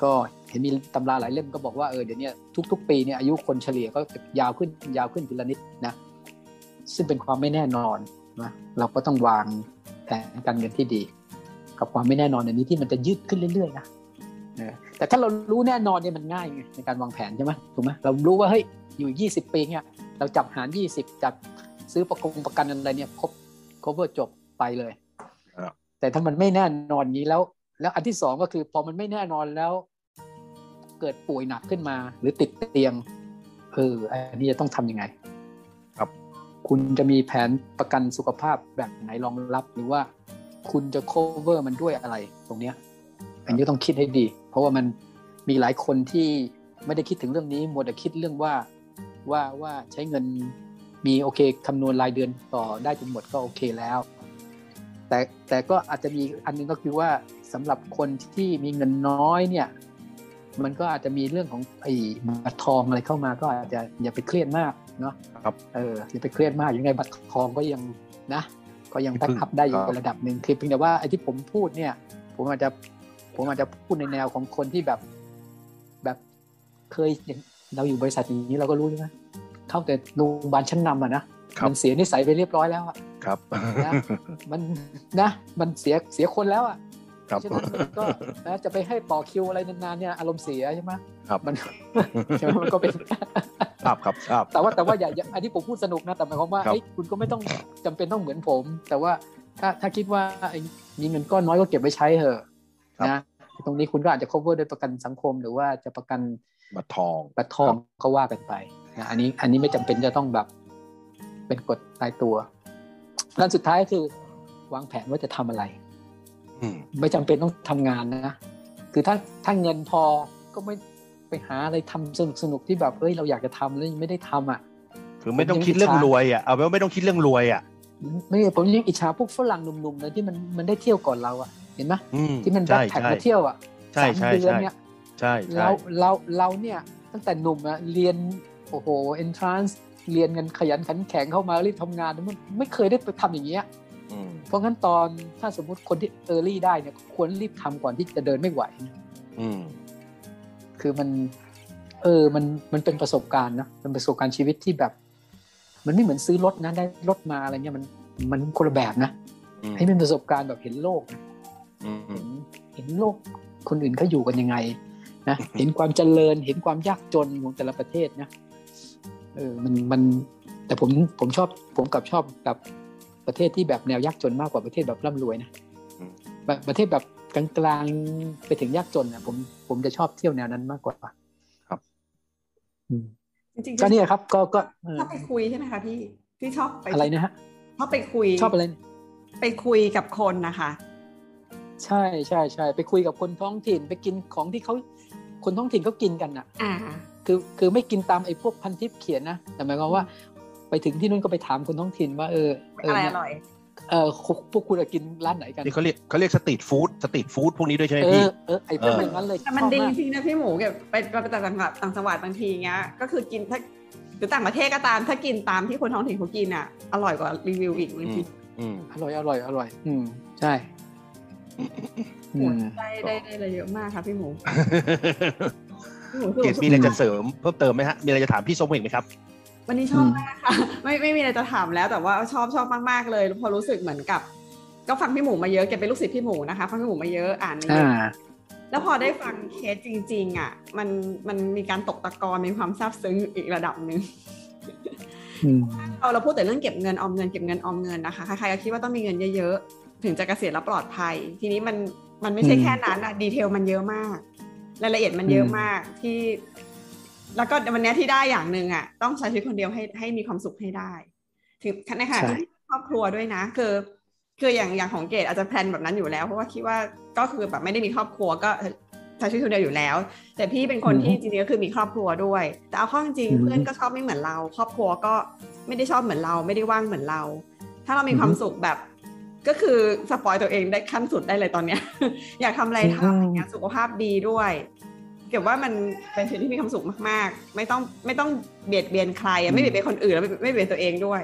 ก็เห็นมีตำราหลายเล่มก็บอกว่าเออเดี๋ยวนี้ทุก ๆ ปีเนี่ยอายุคนเฉลี่ยก็ยาวขึ้นยาวขึ้นทีละนิดนะซึ่งเป็นความไม่แน่นอน นะเราก็ต้องวางแผนการเงินที่ดี กับความไม่แน่นอนอันนี้ที่มันจะยืดขึ้นเรื่อยๆนะเออแต่ถ้าเรารู้แน่นอนเนี่ยมันง่ายไงในการวางแผนใช่ไหมถูกไหมเรารู้ว่าเฮ้ยอยู่ 20 ปีเนี่ยเราจับหาร 20 จับซื้อประกงประกันอะไรเนี่ยครบ cover จบไปเลยครับแต่ถ้ามันไม่แน่นอนอย่างนี้แล้ว แล้วอันที่สองก็คือพอมันไม่แน่นอนแล้ว เกิดป่วยหนักขึ้นมา หรือติดเตียงเอออันนี้จะต้องทำยังไงครับ คุณจะมีแผนประกันสุขภาพแบบไหนรองรับหรือว่าคุณจะ cover มันด้วยอะไรตรงเนี้ยอันนี้ต้องคิดให้ดี เพราะว่ามันมีหลายคนที่ไม่ได้คิดถึงเรื่องนี้มัวแต่คิดเรื่องว่าว่าว่าใช้เงินมีโอเคคำนวณรายเดือนต่อได้จนหมดก็โอเคแล้ว แต่แต่ก็อาจจะมีอันนึงก็คือว่าสำหรับคนที่มีเงินน้อยเนี่ย มันก็อาจจะมีเรื่องของไอ้บัตรทองอะไรเข้ามาก็อาจจะอย่าไปเครียดมากเนาะครับเอออย่าไปเครียดมากยังไงบัตรทองก็ยังนะ ก็ยังแบ็กอัพได้อยู่ครับระดับหนึ่งคือเพียงแต่ว่าไอ้ที่ผมพูดเนี่ย ผมอาจจะผมอาจจะพูดในแนวของคนที่แบบแบบเคยอย่างเราอยู่บริษัทอย่างนี้เราก็รู้ใช่ไหมเข้าแต่โรงพยาบาลชั้นนำอะนะครับมันเสียนิสัยไปเรียบร้อยแล้วอะครับนะมันนะมันเสียเสียคนแล้วอะ ครับฉะนั้นมันก็นะจะไปให้ต่อคิวอะไรนานๆเนี่ยอารมณ์เสียใช่ไหมครับมันใช่ไหมมันก็เป็นทราบครับทราบแต่ว่าแต่ว่าอย่าอย่าอันนี้ผมพูดสนุกนะแต่หมายความว่าครับเอ้ยคุณก็ไม่ต้องจำเป็นต้องเหมือนผม แต่ว่าถ้าถ้าคิดว่าไอ้มีเงินก้อนน้อยก็เก็บไว้ใช้เถอะนะตรงนี้คุณก็อาจจะ cover ด้วยประกันสังคมหรือว่าจะประกันบัตรทองบัตรทองก็ว่ากันไปนะอันนี้อันนี้ไม่จำเป็นจะต้องแบบเป็นกฎตายตัวด้านสุดท้ายก็คือวางแผนว่าจะทำอะไรอืม ไม่จำเป็นต้องทำงานนะ คือถ้าถ้าเงินพอก็ไม่ไปหาอะไรทำสนุกสนุกๆที่แบบเอ้ยเราอยากจะทำแล้วยังไม่ได้ทำอะคือไม่ต้องคิดเรื่องรวยอะเอาเป็นว่าไม่ต้องคิดเรื่องรวยอะไม่ผมยังอิจฉาพวกฝรั่งหนุ่มๆเลยที่มันมันได้เที่ยวก่อนเราอะเห็นไหมอืมที่มันแบ็ใช่คแพ็คใช่มาเที่ยวอะใช่สามใช่เดือนใช่เนี่ยใช่ใช่เราเราเราเนี่ยตั้งแต่หนุ่มอะเรียนโอ้โห entrance เรียนกันขยันขันแข็งเข้ามารีบทำงานมันไม่เคยได้ไปทำอย่างเงี้ยอืม เพราะงั้นตอนถ้าสมมุติคนที่ early ได้เนี่ยควรรีบทำก่อนที่จะเดินไม่ไหวอืมคือมัน เออมันมันเป็นประสบการณ์นะมันเป็นประสบการณ์ชีวิตที่แบบ มันไม่เหมือนซื้อรถนะได้รถมาอะไรเงี้ยมันมันคนละแบบนะอืมให้เป็นประสบการณ์แบบเห็นโลกนะอืมเห็นเห็นโลกคนอื่นเขาอยู่กันยังไงนะเห็นความเจริญ เห็นความยากจนของแต่ละประเทศนะเออมันมัน แต่ผมผมชอบผมกลับชอบแบบ ประเทศที่แบบแนวยากจนมากกว่าประเทศแบบร่ำรวยนะแบบประเทศแบบกลางๆไปถึงยากจนอะผมผมจะชอบเที่ยวแนวนั้นมากกว่าครับอืมจริงๆก็เนี่ยครับ ก็ก็เออชอบไปคุยใช่ไหมคะพี่ที่ชอบไปอะไรนะฮะชอบไปคุยชอบอะไรนะไปคุยกับคนนะคะ ใช่ใช่ใช่ไปคุยกับคนท้องถิ่น ไปกินของที่เขาคนท้องถิ่นเขากินกันน่ะ อ่า คือคือไม่กินตามไอ้พวกพันทิปเขียนนะแต่หมายความว่า ไปถึงที่นู่นก็ไปถามคนท้องถิ่นว่าเออเอออะไรเนี่อยร่อยเออพวกคุณกินร้านไหนกันนี่เขาเรียกเขาเรียกสตรีทฟู้ดสตรีทฟู้ดพวกนี้ด้วยใช่ไหมเอพี่อเออไอ้พวกเออออย่างนั้นเลยแต่มันชอบดีมากจริงนะพี่หมูแบบไปไปต่างจังหวัดต่างจังหวัดบางทีเงี้ยก็คือกินถ้าหรือต่างประเทศก็ตามถ้ากินตามที่คนท้องถิ่นเขากินอะ อร่อยกว่ารีวิวอีกบางทีอืมอร่อยอร่อยอร่อย อืมใช่อืมได้ได้ได้เลยเยอะมากค่ะพี่หมูพี่หมูสเกรุดปมีอะไรจะเสริมเพิ่มเติมไหมฮะมีอะไรจะถามพี่ส้มเองไหมครับ วันนี้ชอบมากค่ะ ไม่ไม่มีอะไรจะถามแล้วแต่ว่าชอบชอบมากๆเลย พอรู้สึกเหมือนกับ ก็ฟังพี่หมูมาเยอะแกเป็นลูกศิษย์พี่หมูนะคะฟังพี่หมูมาเยอะอ่านมาเยอ่าอะแล้วพอได้ฟังเคสจริง ๆ อะ มันมันมีการตกตะกอนมีความซาบซึ้งอีกระดับหนึ่งอืมเราเราพูดแต่เรื่องเก็บเงินออมเงินเก็บเงินออมเงินนะคะใครๆก็คิดว่าต้องมีเงินเยอะๆถึงจะเกษียณแล้วปลอดภัย ทีนี้มันมันไม่ใช่แค่นั้นอะดีเทลมันเยอะมากรายละเอียดมันเยอะมากที่ แล้วก็วันนี้ที่ได้อย่างหนึ่งอะต้องใช้ชีวิตคนเดียวให้ให้มีความสุขให้ได้ ถึงในขณะที่ครอบครัวด้วยนะ คือ คืออย่างอย่างของเกดอาจจะแพลนแบบนั้นอยู่แล้ว เพราะว่าคิดว่าก็คือแบบไม่ได้มีครอบครัวก็ใช้ชีวิตคนเดียวอยู่แล้ว แต่พี่เป็นคนที่จริงๆก็คือมีครอบครัวด้วย แต่เอาเข้อจริงๆเพื่อนก็ชอบไม่เหมือนเรา ครอบครัวก็ไม่ได้ชอบเหมือนเรา ไม่ได้ว่างเหมือนเรา ถ้าเรามีความสุขแบบก็คือspoil ตัวเองได้ขั้นสุดได้เลยตอนเนี้ย อยากทำอะไรทำอย่างเงี้ยสุขภาพดีด้วย เกดว่ามันเป็นสิ่งที่มีความสุขมากๆ ไม่ต้องไม่ต้องเบียดเบียนใครอะไม่เบียดเบียนคนอื่นแล้วไม่ไม่เบียดตัวเองด้วย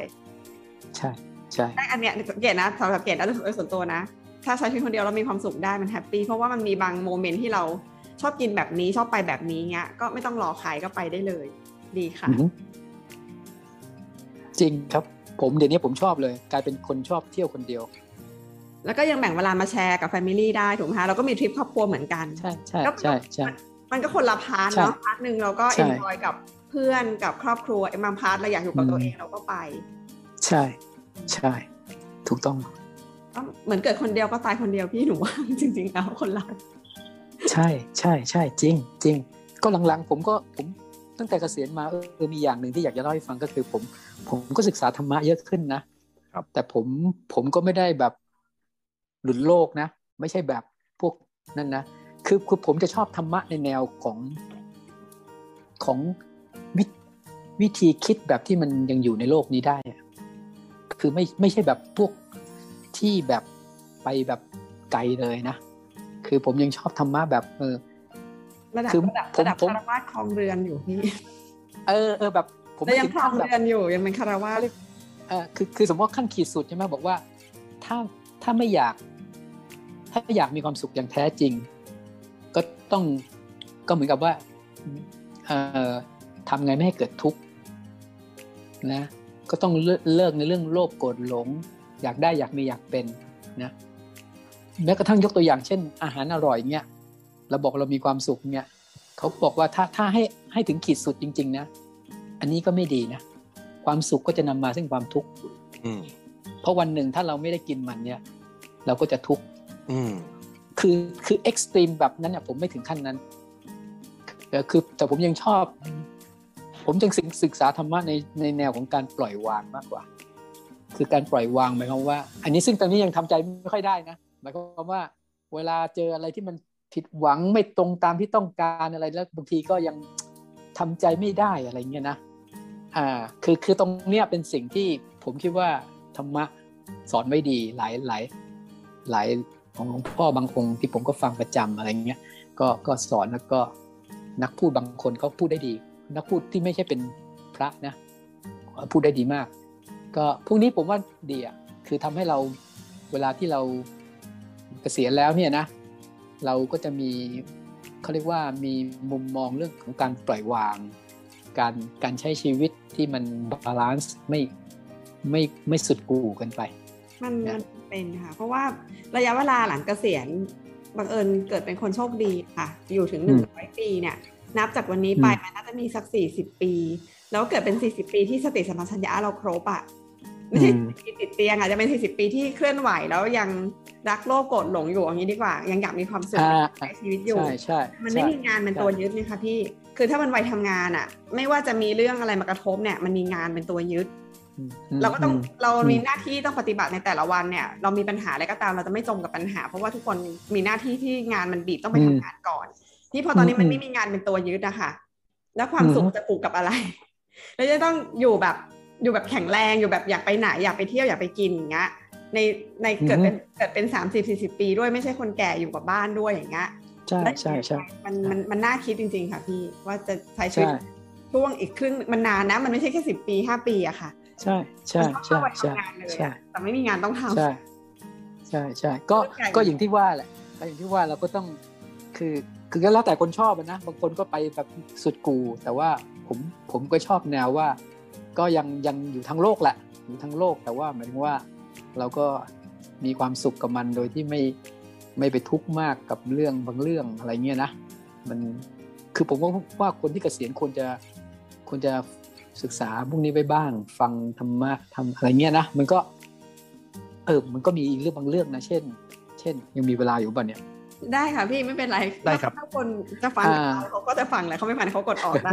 ใช่ใช่ได้อันเนี้ยเกดนะสำหรับเกดนะโดยส่วนตัวนะ ถ้าใช้ชีวิตคนเดียวเรามีความสุขได้มัน happy เพราะว่ามันมีบาง moment ที่เราชอบกินแบบนี้ชอบไปแบบนี้เงี้ยก็ไม่ต้องรอใครก็ไปได้เลย ดีค่ะอืมจริงครับผมเดี๋ยวนี้ผมชอบเลย กลายเป็นคนชอบเที่ยวคนเดียว แล้วก็ยังแบ่งเวลามาแชร์กับ family ได้ถูกไหมคะเราก็มีทริปครอบครัวเหมือนกัน ใช่ใช่แล้วใช่ใช่ มันก็คนละ part ใช่เนาะ part หนึ่งเราก็ใช่ enjoy กับเพื่อนกับครอบครัวเอ็มบาง part เราอยากอยู่กับตัวเองเราก็ไป ใช่ ใช่ ถูกต้องก็เหมือนเกิดคนเดียวก็ตายคนเดียวพี่หมูว่าจริงๆแล้วคนเราใช่ใช่ใช่จริงจริงก็หลังๆ ผมก็ผมตั้งแต่เกษียณมาเออมีอย่างหนึ่งที่อยากจะเล่าให้ฟังก็คือ ผม ผมก็ศึกษาธรรมะเยอะขึ้นนะครับแต่ผมผมก็ไม่ได้แบบหลุดโลกนะ ไม่ใช่แบบพวกนั่นนะ คือคือผมจะชอบธรรมะในแนวของของวิวิธีคิดแบบที่มันยังอยู่ในโลกนี้ได้อะคือไม่ไม่ใช่แบบพวกที่แบบไปแบบไกลเลยนะ คือผมยังชอบธรรมะแบบเออระดับคือระดับผมระดับผมคารวาสคลองเรือนอยู่พี่ เออเออแบบ ผมแต่ไม่ยังถึงคลอขั้งนแบบเรือนอยู่ยังเป็นคารวาสเออคือคือสมมติว่าขั้นขีดสุดใช่ไหมบอกว่า ถ้าถ้าไม่อยาก ถ้าอยากมีความสุขอย่างแท้จริงก็ ต้องก็เหมือนกับว่าเอ่อทำไงไม่ให้เกิดทุกข์นะก็ต้องเลิกเลิกในเรื่องโลภโกรธหลง อยากได้อยากมีอยากเป็นนะแม้กระทั่งยกตัวอย่างเช่น อาหารอร่อยเงี้ยเราบอกเรามีความสุขเนี่ยเขาบอกว่าถ้าถ้าให้ให้ถึงขีดสุดจริง ๆ นะ อันนี้ก็ไม่ดีนะ ความสุขก็จะนำมาซึ่งความทุกข์อืมเพราะวันหนึ่งถ้าเราไม่ได้กินมันเนี่ย เราก็จะทุกข์อืม คือคือเอ็กซ์ตรีมแบบนั้นเนี่ยผมไม่ถึงขั้นนั้นแต่คือแต่ผมยังชอบ ผมยังศึกษาธรรมะในในแนวของการปล่อยวางมากกว่า คือการปล่อยวางหมายความว่า อันนี้ซึ่งตอนนี้ยังทำใจไม่ค่อยได้นะหมายความว่า เวลาเจออะไรที่มันผิดหวังไม่ตรงตามที่ต้องการอะไรแล้วบางทีก็ยังทำใจไม่ได้อะไรเงี้ยนะอ่าคือคือตรงเนี้ยเป็นสิ่งที่ผมคิดว่าธรรมะสอนไว้ดีหลายหลายหลาย ของหลวงพ่อบางองค์ที่ผมก็ฟังประจำอะไรเงี้ยก็ก็สอนแล้วก็นักพูดบางคนก็พูดได้ดี นักพูดที่ไม่ใช่เป็นพระนะพูดได้ดีมาก ก็พวกนี้ผมว่าดีอะคือทำให้เราเวลาที่เราเกษียณแล้วเนี่ยนะ เราก็จะมีเขาเรียกว่ามีมุมมองเรื่องของการปล่อยวาง การการใช้ชีวิตที่มันบาลานซ์ไม่ไม่ไม่สุดกู่กันไป มันนะมัน เป็นค่ะ เพราะว่าระยะเวลาหลังเกษียณบังเอิญเกิดเป็นคนโชคดีค่ะ อยู่ถึงหนึ่งร้อยปีเนี่ย นับจากวันนี้ไปมันน่าจะมีสักสี่สิบปี แล้วเกิดเป็น40ปีที่สติสัมปชัญญะเราครบอะไม่ใช่อืม40ปีติดเตียงอะจะเป็น40ปีที่เคลื่อนไหวแล้วยังรักโลกโกรธหลงอยู่อย่างนี้ดีกว่า ยังอยากมีความสุขอ่าใช้ชีวิตอยู่ใช่ใช่มันไม่ใช่มีงานเป็นตัวยึดนี่คะพี่ คือถ้ามันวัยทำงานอะไม่ว่าจะมีเรื่องอะไรมากระทบเนี่ย มันมีงานเป็นตัวยึดอืม เราก็ต้องมเราอืมมีหน้าที่ต้องปฏิบัติในแต่ละวันเนี่ย เรามีปัญหาอะไรก็ตามเราจะไม่จมกับปัญหา เพราะว่าทุกคนมีหน้าที่ที่งานมันบีบต้องไปทำงานก่อนนี่พอตอนนี้มันไม่มีงานเป็นตัวยึดอะค่ะ แล้วความสุขจะผูกกับอะไรแล้วจะต้องอยู่แบบอยู่แบบแข็งแรงอยู่แบบอยากไปไหนอยากไปเที่ยวอยากไปกินอย่างเงี้ยในในเกิดเป็นเกิดเป็นสามสิบสี่สิบปีด้วยไม่ใช่คนแก่อยู่กับบ้านด้วยอย่างเงี้ยใช่ใช่ใช่มันมันมันน่าคิดจริง ๆ ค่ะพี่ว่าจะใช้ชีวิตใช่ช่วงอีกครึ่งมันนานนะ มันไม่ใช่แค่สิบปีห้าปีอะค่ะ ใช่ใช่มันต้องใช่เข้าไปใช่ทำงานเลยใช่อะแต่ไม่มีงานต้องทำใช่ใช่ใช่ก็เข้าใจก็อย่างที่ว่าแหละก็อย่างที่ว่าเราก็ต้องคือคือก็แล้วแต่คนชอบอะนะบางคนก็ไปแบบสุดกู แต่ว่าผมผมก็ชอบแนวว่า ก็ยังยังอยู่ทั้งโลกแหละอยู่ทั้งโลกแต่ว่าหมายถึงว่าเราก็มีความสุขกับมันโดยที่ไม่ไม่ไปทุกข์มากกับเรื่องบางเรื่องอะไรเงี้ยนะมันคือผมว่าว่าคนที่เกษียณควรจะควรจะ ศึกษาพวกนี้ไว้บ้าง ฟังธรรมะทำอะไรเงี้ยนะมันก็เออมันก็มีเรื่องบางเรื่องนะ เช่น เช่น ยังมีเวลาอยู่ป่ะเนี่ย ได้ค่ะพี่ไม่เป็นไรได้ครับถ้าคนจะฟังอ่าเราเขาก็จะฟังแหละเขาไม่ฟังเขากดออกได้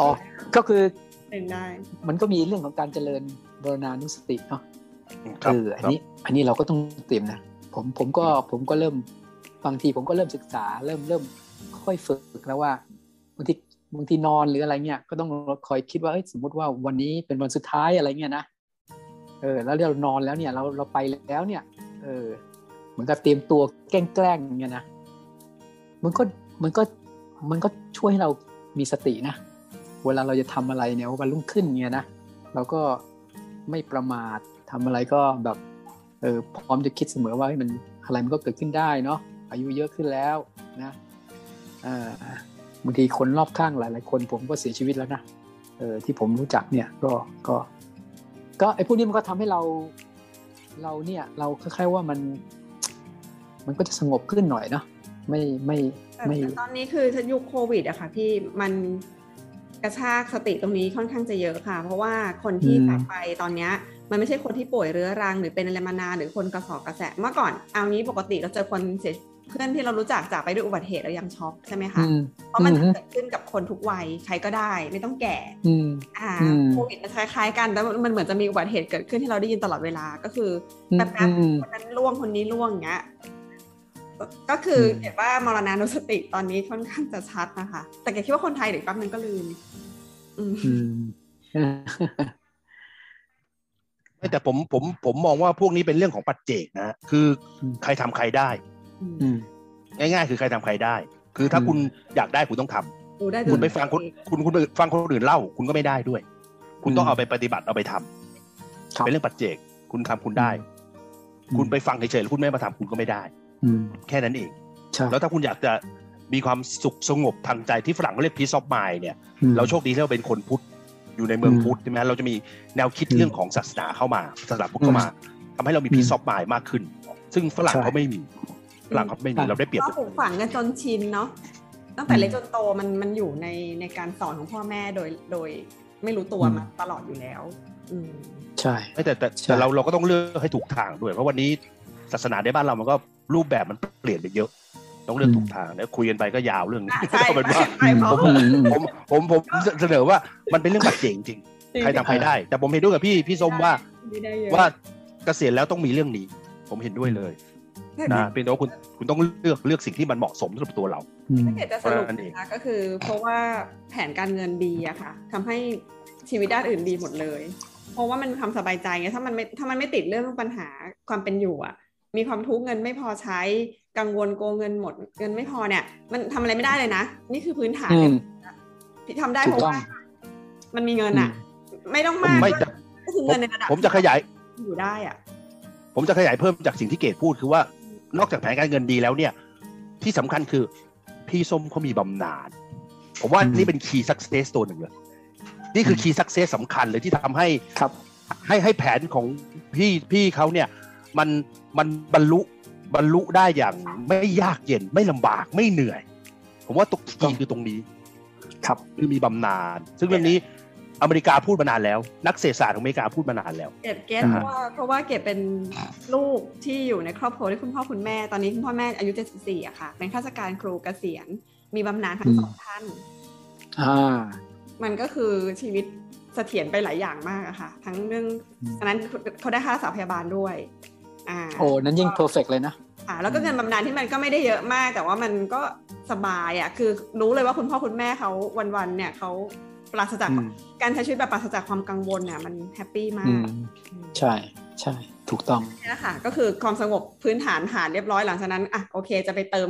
อ๋อก็คือเป็นได้มันก็มีเรื่องของการเจริญบรณานุสติเนาะครัเอบออันนี้ อันนี้เราก็ต้องเตรียมนะผมผมก็ผมก็เริ่มบางทีผมก็เริ่มศึกษา เริ่มเริ่มค่อยฝึกแล้วว่าบางที บางทีนอนหรืออะไรเงี้ยก็ต้องคอยคิดว่าสมมติว่าวันนี้เป็นวันสุดท้ายอะไรเงี้ยนะเออแล้วเรานอนแล้วเนี่ยเราเราไปแล้วเนี่ยเออเหมือนกับเตรียมตัวแกล้งแกล้งอย่างเงี้ยนะมันก็มันก็มันก็ช่วยให้เรามีสตินะ เวลาเราจะทำอะไรเนี่ยวันรุ่งขึ้นเงี้ยนะเราก็ไม่ประมาททำอะไรก็แบบเออพร้อมจะคิดเสมอว่าเฮ้มันอะไรมันก็เกิดขึ้นได้เนาะอายุเยอะขึ้นแล้วนะเออ บางทีคนรอบข้างหลาย ๆ คน ผมก็เสียชีวิตแล้วนะเออที่ผมรู้จักเนี่ยก็ก็ ก็ไอ้พวกนี้มันก็ทำให้เราเราเนี่ยเราคล้ายๆว่ามัน มันก็จะสงบขึ้นหน่อยเนาะไม่ไม่แต่ไม่ตอนนี้คือยุคโควิดอะค่ะพี่มันกระชากสติตรงนี้ค่อนข้างจะเยอะค่ะ เพราะว่าคนที่อืมจากไปตอนเนี้ยมันไม่ใช่คนที่ป่วยเรื้อรังหรือเป็นอะไรมานานหรือคนกระสอบกระแสะเมื่อก่อนเอางี้ปกติเราเจอคนเสีย เพื่อนที่เรารู้จักจากไปด้วยอุบัติเหตุเรายังช็อกใช่ไหมคะอืมเพราะมันอืมเกิดขึ้นกับคนทุกวัยใครก็ได้ไม่ต้องแก่อืมอ่าอืมโควิดมันคล้ายๆกันแต่มันเหมือนจะมีอุบัติเหตุเกิดขึ้นที่เราได้ยินตลอดเวลาก็คืออืมแป๊บอืมๆคนนั้นล่วงคนนี้ล่วงอย่างเงี้ยก็คืออมเห็นว่ามรณานุสติตอนนี้ค่อนข้างจะชัดนะคะ แต่แกคิดว่าคนไทยเดี๋ยวแป๊บนึงก็ลืมอืมอืมไม่แต่ผมผมผมมองว่าพวกนี้เป็นเรื่องของปัจเจกนะ คือใครทำใครได้อืม ง่ายๆ คือใครทำใครได้ คือถ้าอืมคุณอยากได้คุณต้องทำดูได้คุณไปดูฟังคนคุณคุณไปฟังคนอื่นเล่า คุณก็ไม่ได้ด้วย คุณต้องอืมเอาไปปฏิบัติเอาไปทำครับเป็นเรื่องปัจเจก คุณทำคุณได้ คุณไปฟังเฉยๆแล้วคุณไม่มาทำคุณก็ไม่ได้ อืมแค่นั้นเองใช่แล้วถ้าคุณอยากจะมีความสุขสงบทางใจที่ฝรั่งเขาเรียก peace of mind เนี่ยอืมเราโชคดีที่เราเป็นคนพุทธอยู่ในเมืองอืมพุทธใช่ไหมเราจะมีแนวคิดอืมเรื่องของศาสนาเข้ามาศาสนาพุทธเข้ามาทำให้เรามี peace of mind มากขึ้น ซึ่งฝรั่งใช่เขาไม่มี ฝรั่งเขาไม่มีใช่เราได้เปรียบก็ปลูกฝังกันจนชินเนาะตั้งแต่เล็กจนโตมันมันอยู่ในในการสอนของพ่อแม่โดยโดยไม่รู้ตัวมาตลอดอยู่แล้ว อืมใช่ไม่แต่แต่ใช่แต่เราเราก็ต้องเลือกให้ถูกทางด้วยเพราะวันนี้ศาสนาในบ้านเรามันก็รูปแบบมันเปลี่ยนไปเยอะ ต้องเลือกถูกทางแล้วคุยกันไปก็ยาวเรื่องนี้ใช่เอาเป็นว่าใช่เพราะอืมอืมผมผมผมเสนอว่ามันเป็นเรื่องปัจเจกจริงๆใครทำใครได้ แต่ผมเห็นด้วยกับพี่พี่ส้มว่าได้เยอะว่าเกษียณแล้วต้องมีเรื่องนี้ ผมเห็นด้วยเลยถ้า นะเป็นแต่ว่าคุณคุณต้องเลือกเลือกสิ่งที่มันเหมาะสมสำหรับตัวเราอืมถ้าเกิดจะสรุปเพราะฉะนั้นเองนะคะก็คือ เพราะว่าแผนการเงินดีอะค่ะทำให้ชีวิตด้านอื่นดีหมดเลย เพราะว่ามันมีความสบายใจไงถ้ามันไม่ถ้ามันไม่ติดเรื่องปัญหาความเป็นอยู่อะมีความทุกข์เงินไม่พอใช้กังวลโกงเงินหมดเงินไม่พอเนี่ย มันทำอะไรไม่ได้เลยนะ นี่คือพื้นฐานอืมที่ทำได้ถูเพกราะต้องว่า มันมีเงินอะไม่ต้องผมมากไม่ด้วยจะก็คือเงินในระดับผมจะขยายอยู่ได้อะผมจะขยายเพิ่มจากสิ่งที่เกดพูดคือว่า นอกจากแผนการเงินดีแล้วเนี่ย ที่สำคัญคือพี่ส้มเขามีบำนาญผมว่าอืมนี่เป็น key success ตัวหนึ่งเลย นี่คือ key success สำคัญเลยที่ทำให้ครับ ให้ให้แผนของพี่พี่เขาเนี่ย มันมันบรรลุบรรลุได้อย่างไม่ยากเย็นไม่ลำบากไม่เหนื่อย ผมว่าตก key คือตรงนี้ ครับคือมีบำนาญซึ่งเรื่องนี้ อเมริกาพูดมานานแล้ว นักเศรษฐศาสตร์ของอเมริกาพูดมานานแล้ว เกดเกตนะเพฮะราะว่าเพราะว่าเกดเป็นลูกที่อยู่ในครอบครัวที่คุณพ่อคุณแม่ตอนนี้คุณพ่อแม่อายุ 74อะค่ะ เป็นข้าราชการครูเกษียณ มีบำนาญทั้งสองท่านอ่ามันก็คือชีวิตเสถียรไปหลายอย่างมากอะค่ะ ทั้งเรื่องอืมอันนั้นเขาได้ค่ารักษาพยาบาลด้วยอ่าโอ้นั้นยิ่งเพอร์เฟกเลยนะค่ะแล้วก็เงินบำนาญที่มันก็ไม่ได้เยอะมาก แต่ว่ามันก็สบายอะคือรู้เลยว่าคุณพ่อคุณแม่เขาวันๆเนี่ยเขา ปราศจากอืมการใช้ชีวิตแบบปราศจากความกังวลเนี่ยมัน happy มากอืมใช่ใช่ถูกต้องนี่นะคะก็คือความสงบพื้นฐานฐานเรียบร้อยหลังจากนั้นอะโอเค จะไปเติม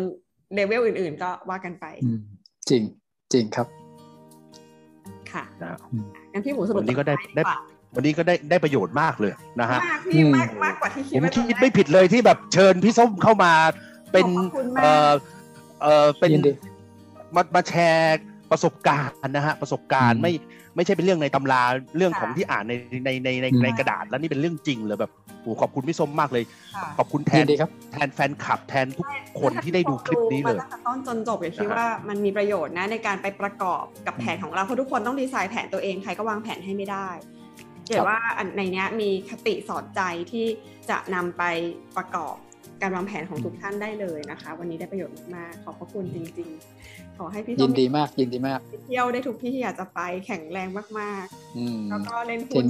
เลเวลอื่น ๆ ก็ว่ากันไปอืมจริงจริงครับ ค่ะนะอืมงั้นพี่หมูสรุปวันนี้ก็ได้ท้ายได้ว่าวันนี้ก็ได้ได้ประโยชน์มากเลยนะฮะมากพี่อืมมากมากกว่าที่คิผดมไว้ตคิอนดแรกไม่ผิดเลยที่แบบเชิญพี่ส้มเข้ามาเป็นขอบคุณมากเอ่อเอ่อเป็นยินดีมามาแชร์ ประสบการณ์นะฮะประสบการณ์อืมไม่ไม่ใช่เป็นเรื่องในตำราเรื่องค่ะของที่อ่านในในในในอืมในกระดาษแล้วนี่เป็นเรื่องจริงเลยแบบโอ้ขอบคุณพี่ส้มมากเลยค่ะขอบคุณแทยินนดีครับแทนแฟนคลับแทนทุกคนที่ได้ดูคลิปนี้เลยมาตั้งแต่ต้นจนจบอย่าคิดนะฮะว่ามันมีประโยชน์นะในการไปประกอบกับแผนของเราเพราะทุกคนต้องดีไซน์แผนตัวเองใครก็วางแผนให้ไม่ได้เกิดว่าอันในเนี้ยมีคติสอนใจที่จะนำไปประกอบการวางแผนของทุกท่านได้เลยนะคะ วันนี้ได้ประโยชน์มากๆขอบพระคุณจริง ๆ ขอให้พี่ยิส้นมดีมากยินดีมากไปเที่ยวได้ทุกที่ที่อยากจะไปแข็งแรงมากอืมๆแล้วก็เล่นเห็หุ้นน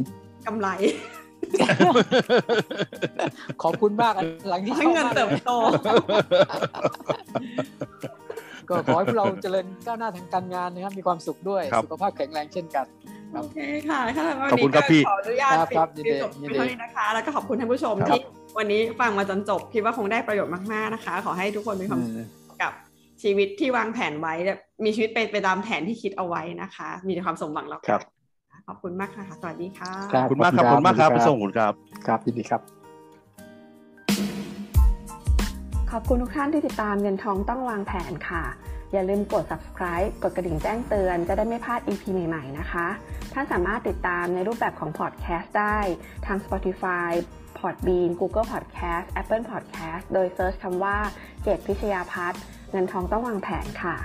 กำไร ขอบคุณมากอันหลังที่ให้เงินชอบมากเติบลยโต ก็ขอให้พวกเราเจริญก้าวหน้าทางการงานนะครับ มีความสุขด้วยครับสุขภาพแข็งแรงเช่นกันครับโอเคค่ะค่ะวันขอบนี้คุณครับก็พี่ขออนุญาตครับปิดครับยินดีจบยินเพีดียงเท่านี้นะคะ แล้วก็ขอบคุณท่านผู้ชมครับที่วันนี้ฟังมาจนจบ คิดว่าคงได้ประโยชน์มากๆนะคะ ขอให้ทุกคนมีความอืสุขมกับ ชีวิตที่วางแผนไว้ มีชีวิตเป็นไปตามแผนที่คิดเอาไว้นะคะ มีแต่ความสมหวังแล้วครักันบขอบคุณมากค่ะ สวัสดีค่ะครับขอบคุณมากครับขอบคุณมากครับขอบคุณครับพี่ส้มขอบคุณครับครับยินดีครับ ขอบคุณทุกท่านที่ติดตามเงินทองต้องวางแผนค่ะ อย่าลืมกด subscribe กดกระดิ่งแจ้งเตือนจะได้ไม่พลาด EP ใหม่ๆนะคะ ท่านสามารถติดตามในรูปแบบของ podcast ได้ทาง Spotify Podbean Google Podcast Apple Podcast โดย search คำว่าเกตพิชยาพัฒน์ เงินทองต้องวางแผนค่ะ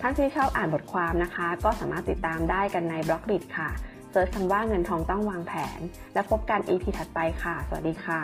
ท่านที่ชอบอ่านบทความนะคะ ก็สามารถติดตามได้กันใน Blockdit ค่ะ search คำว่าเงินทองต้องวางแผน และพบกัน EP ถัดไปค่ะ สวัสดีค่ะ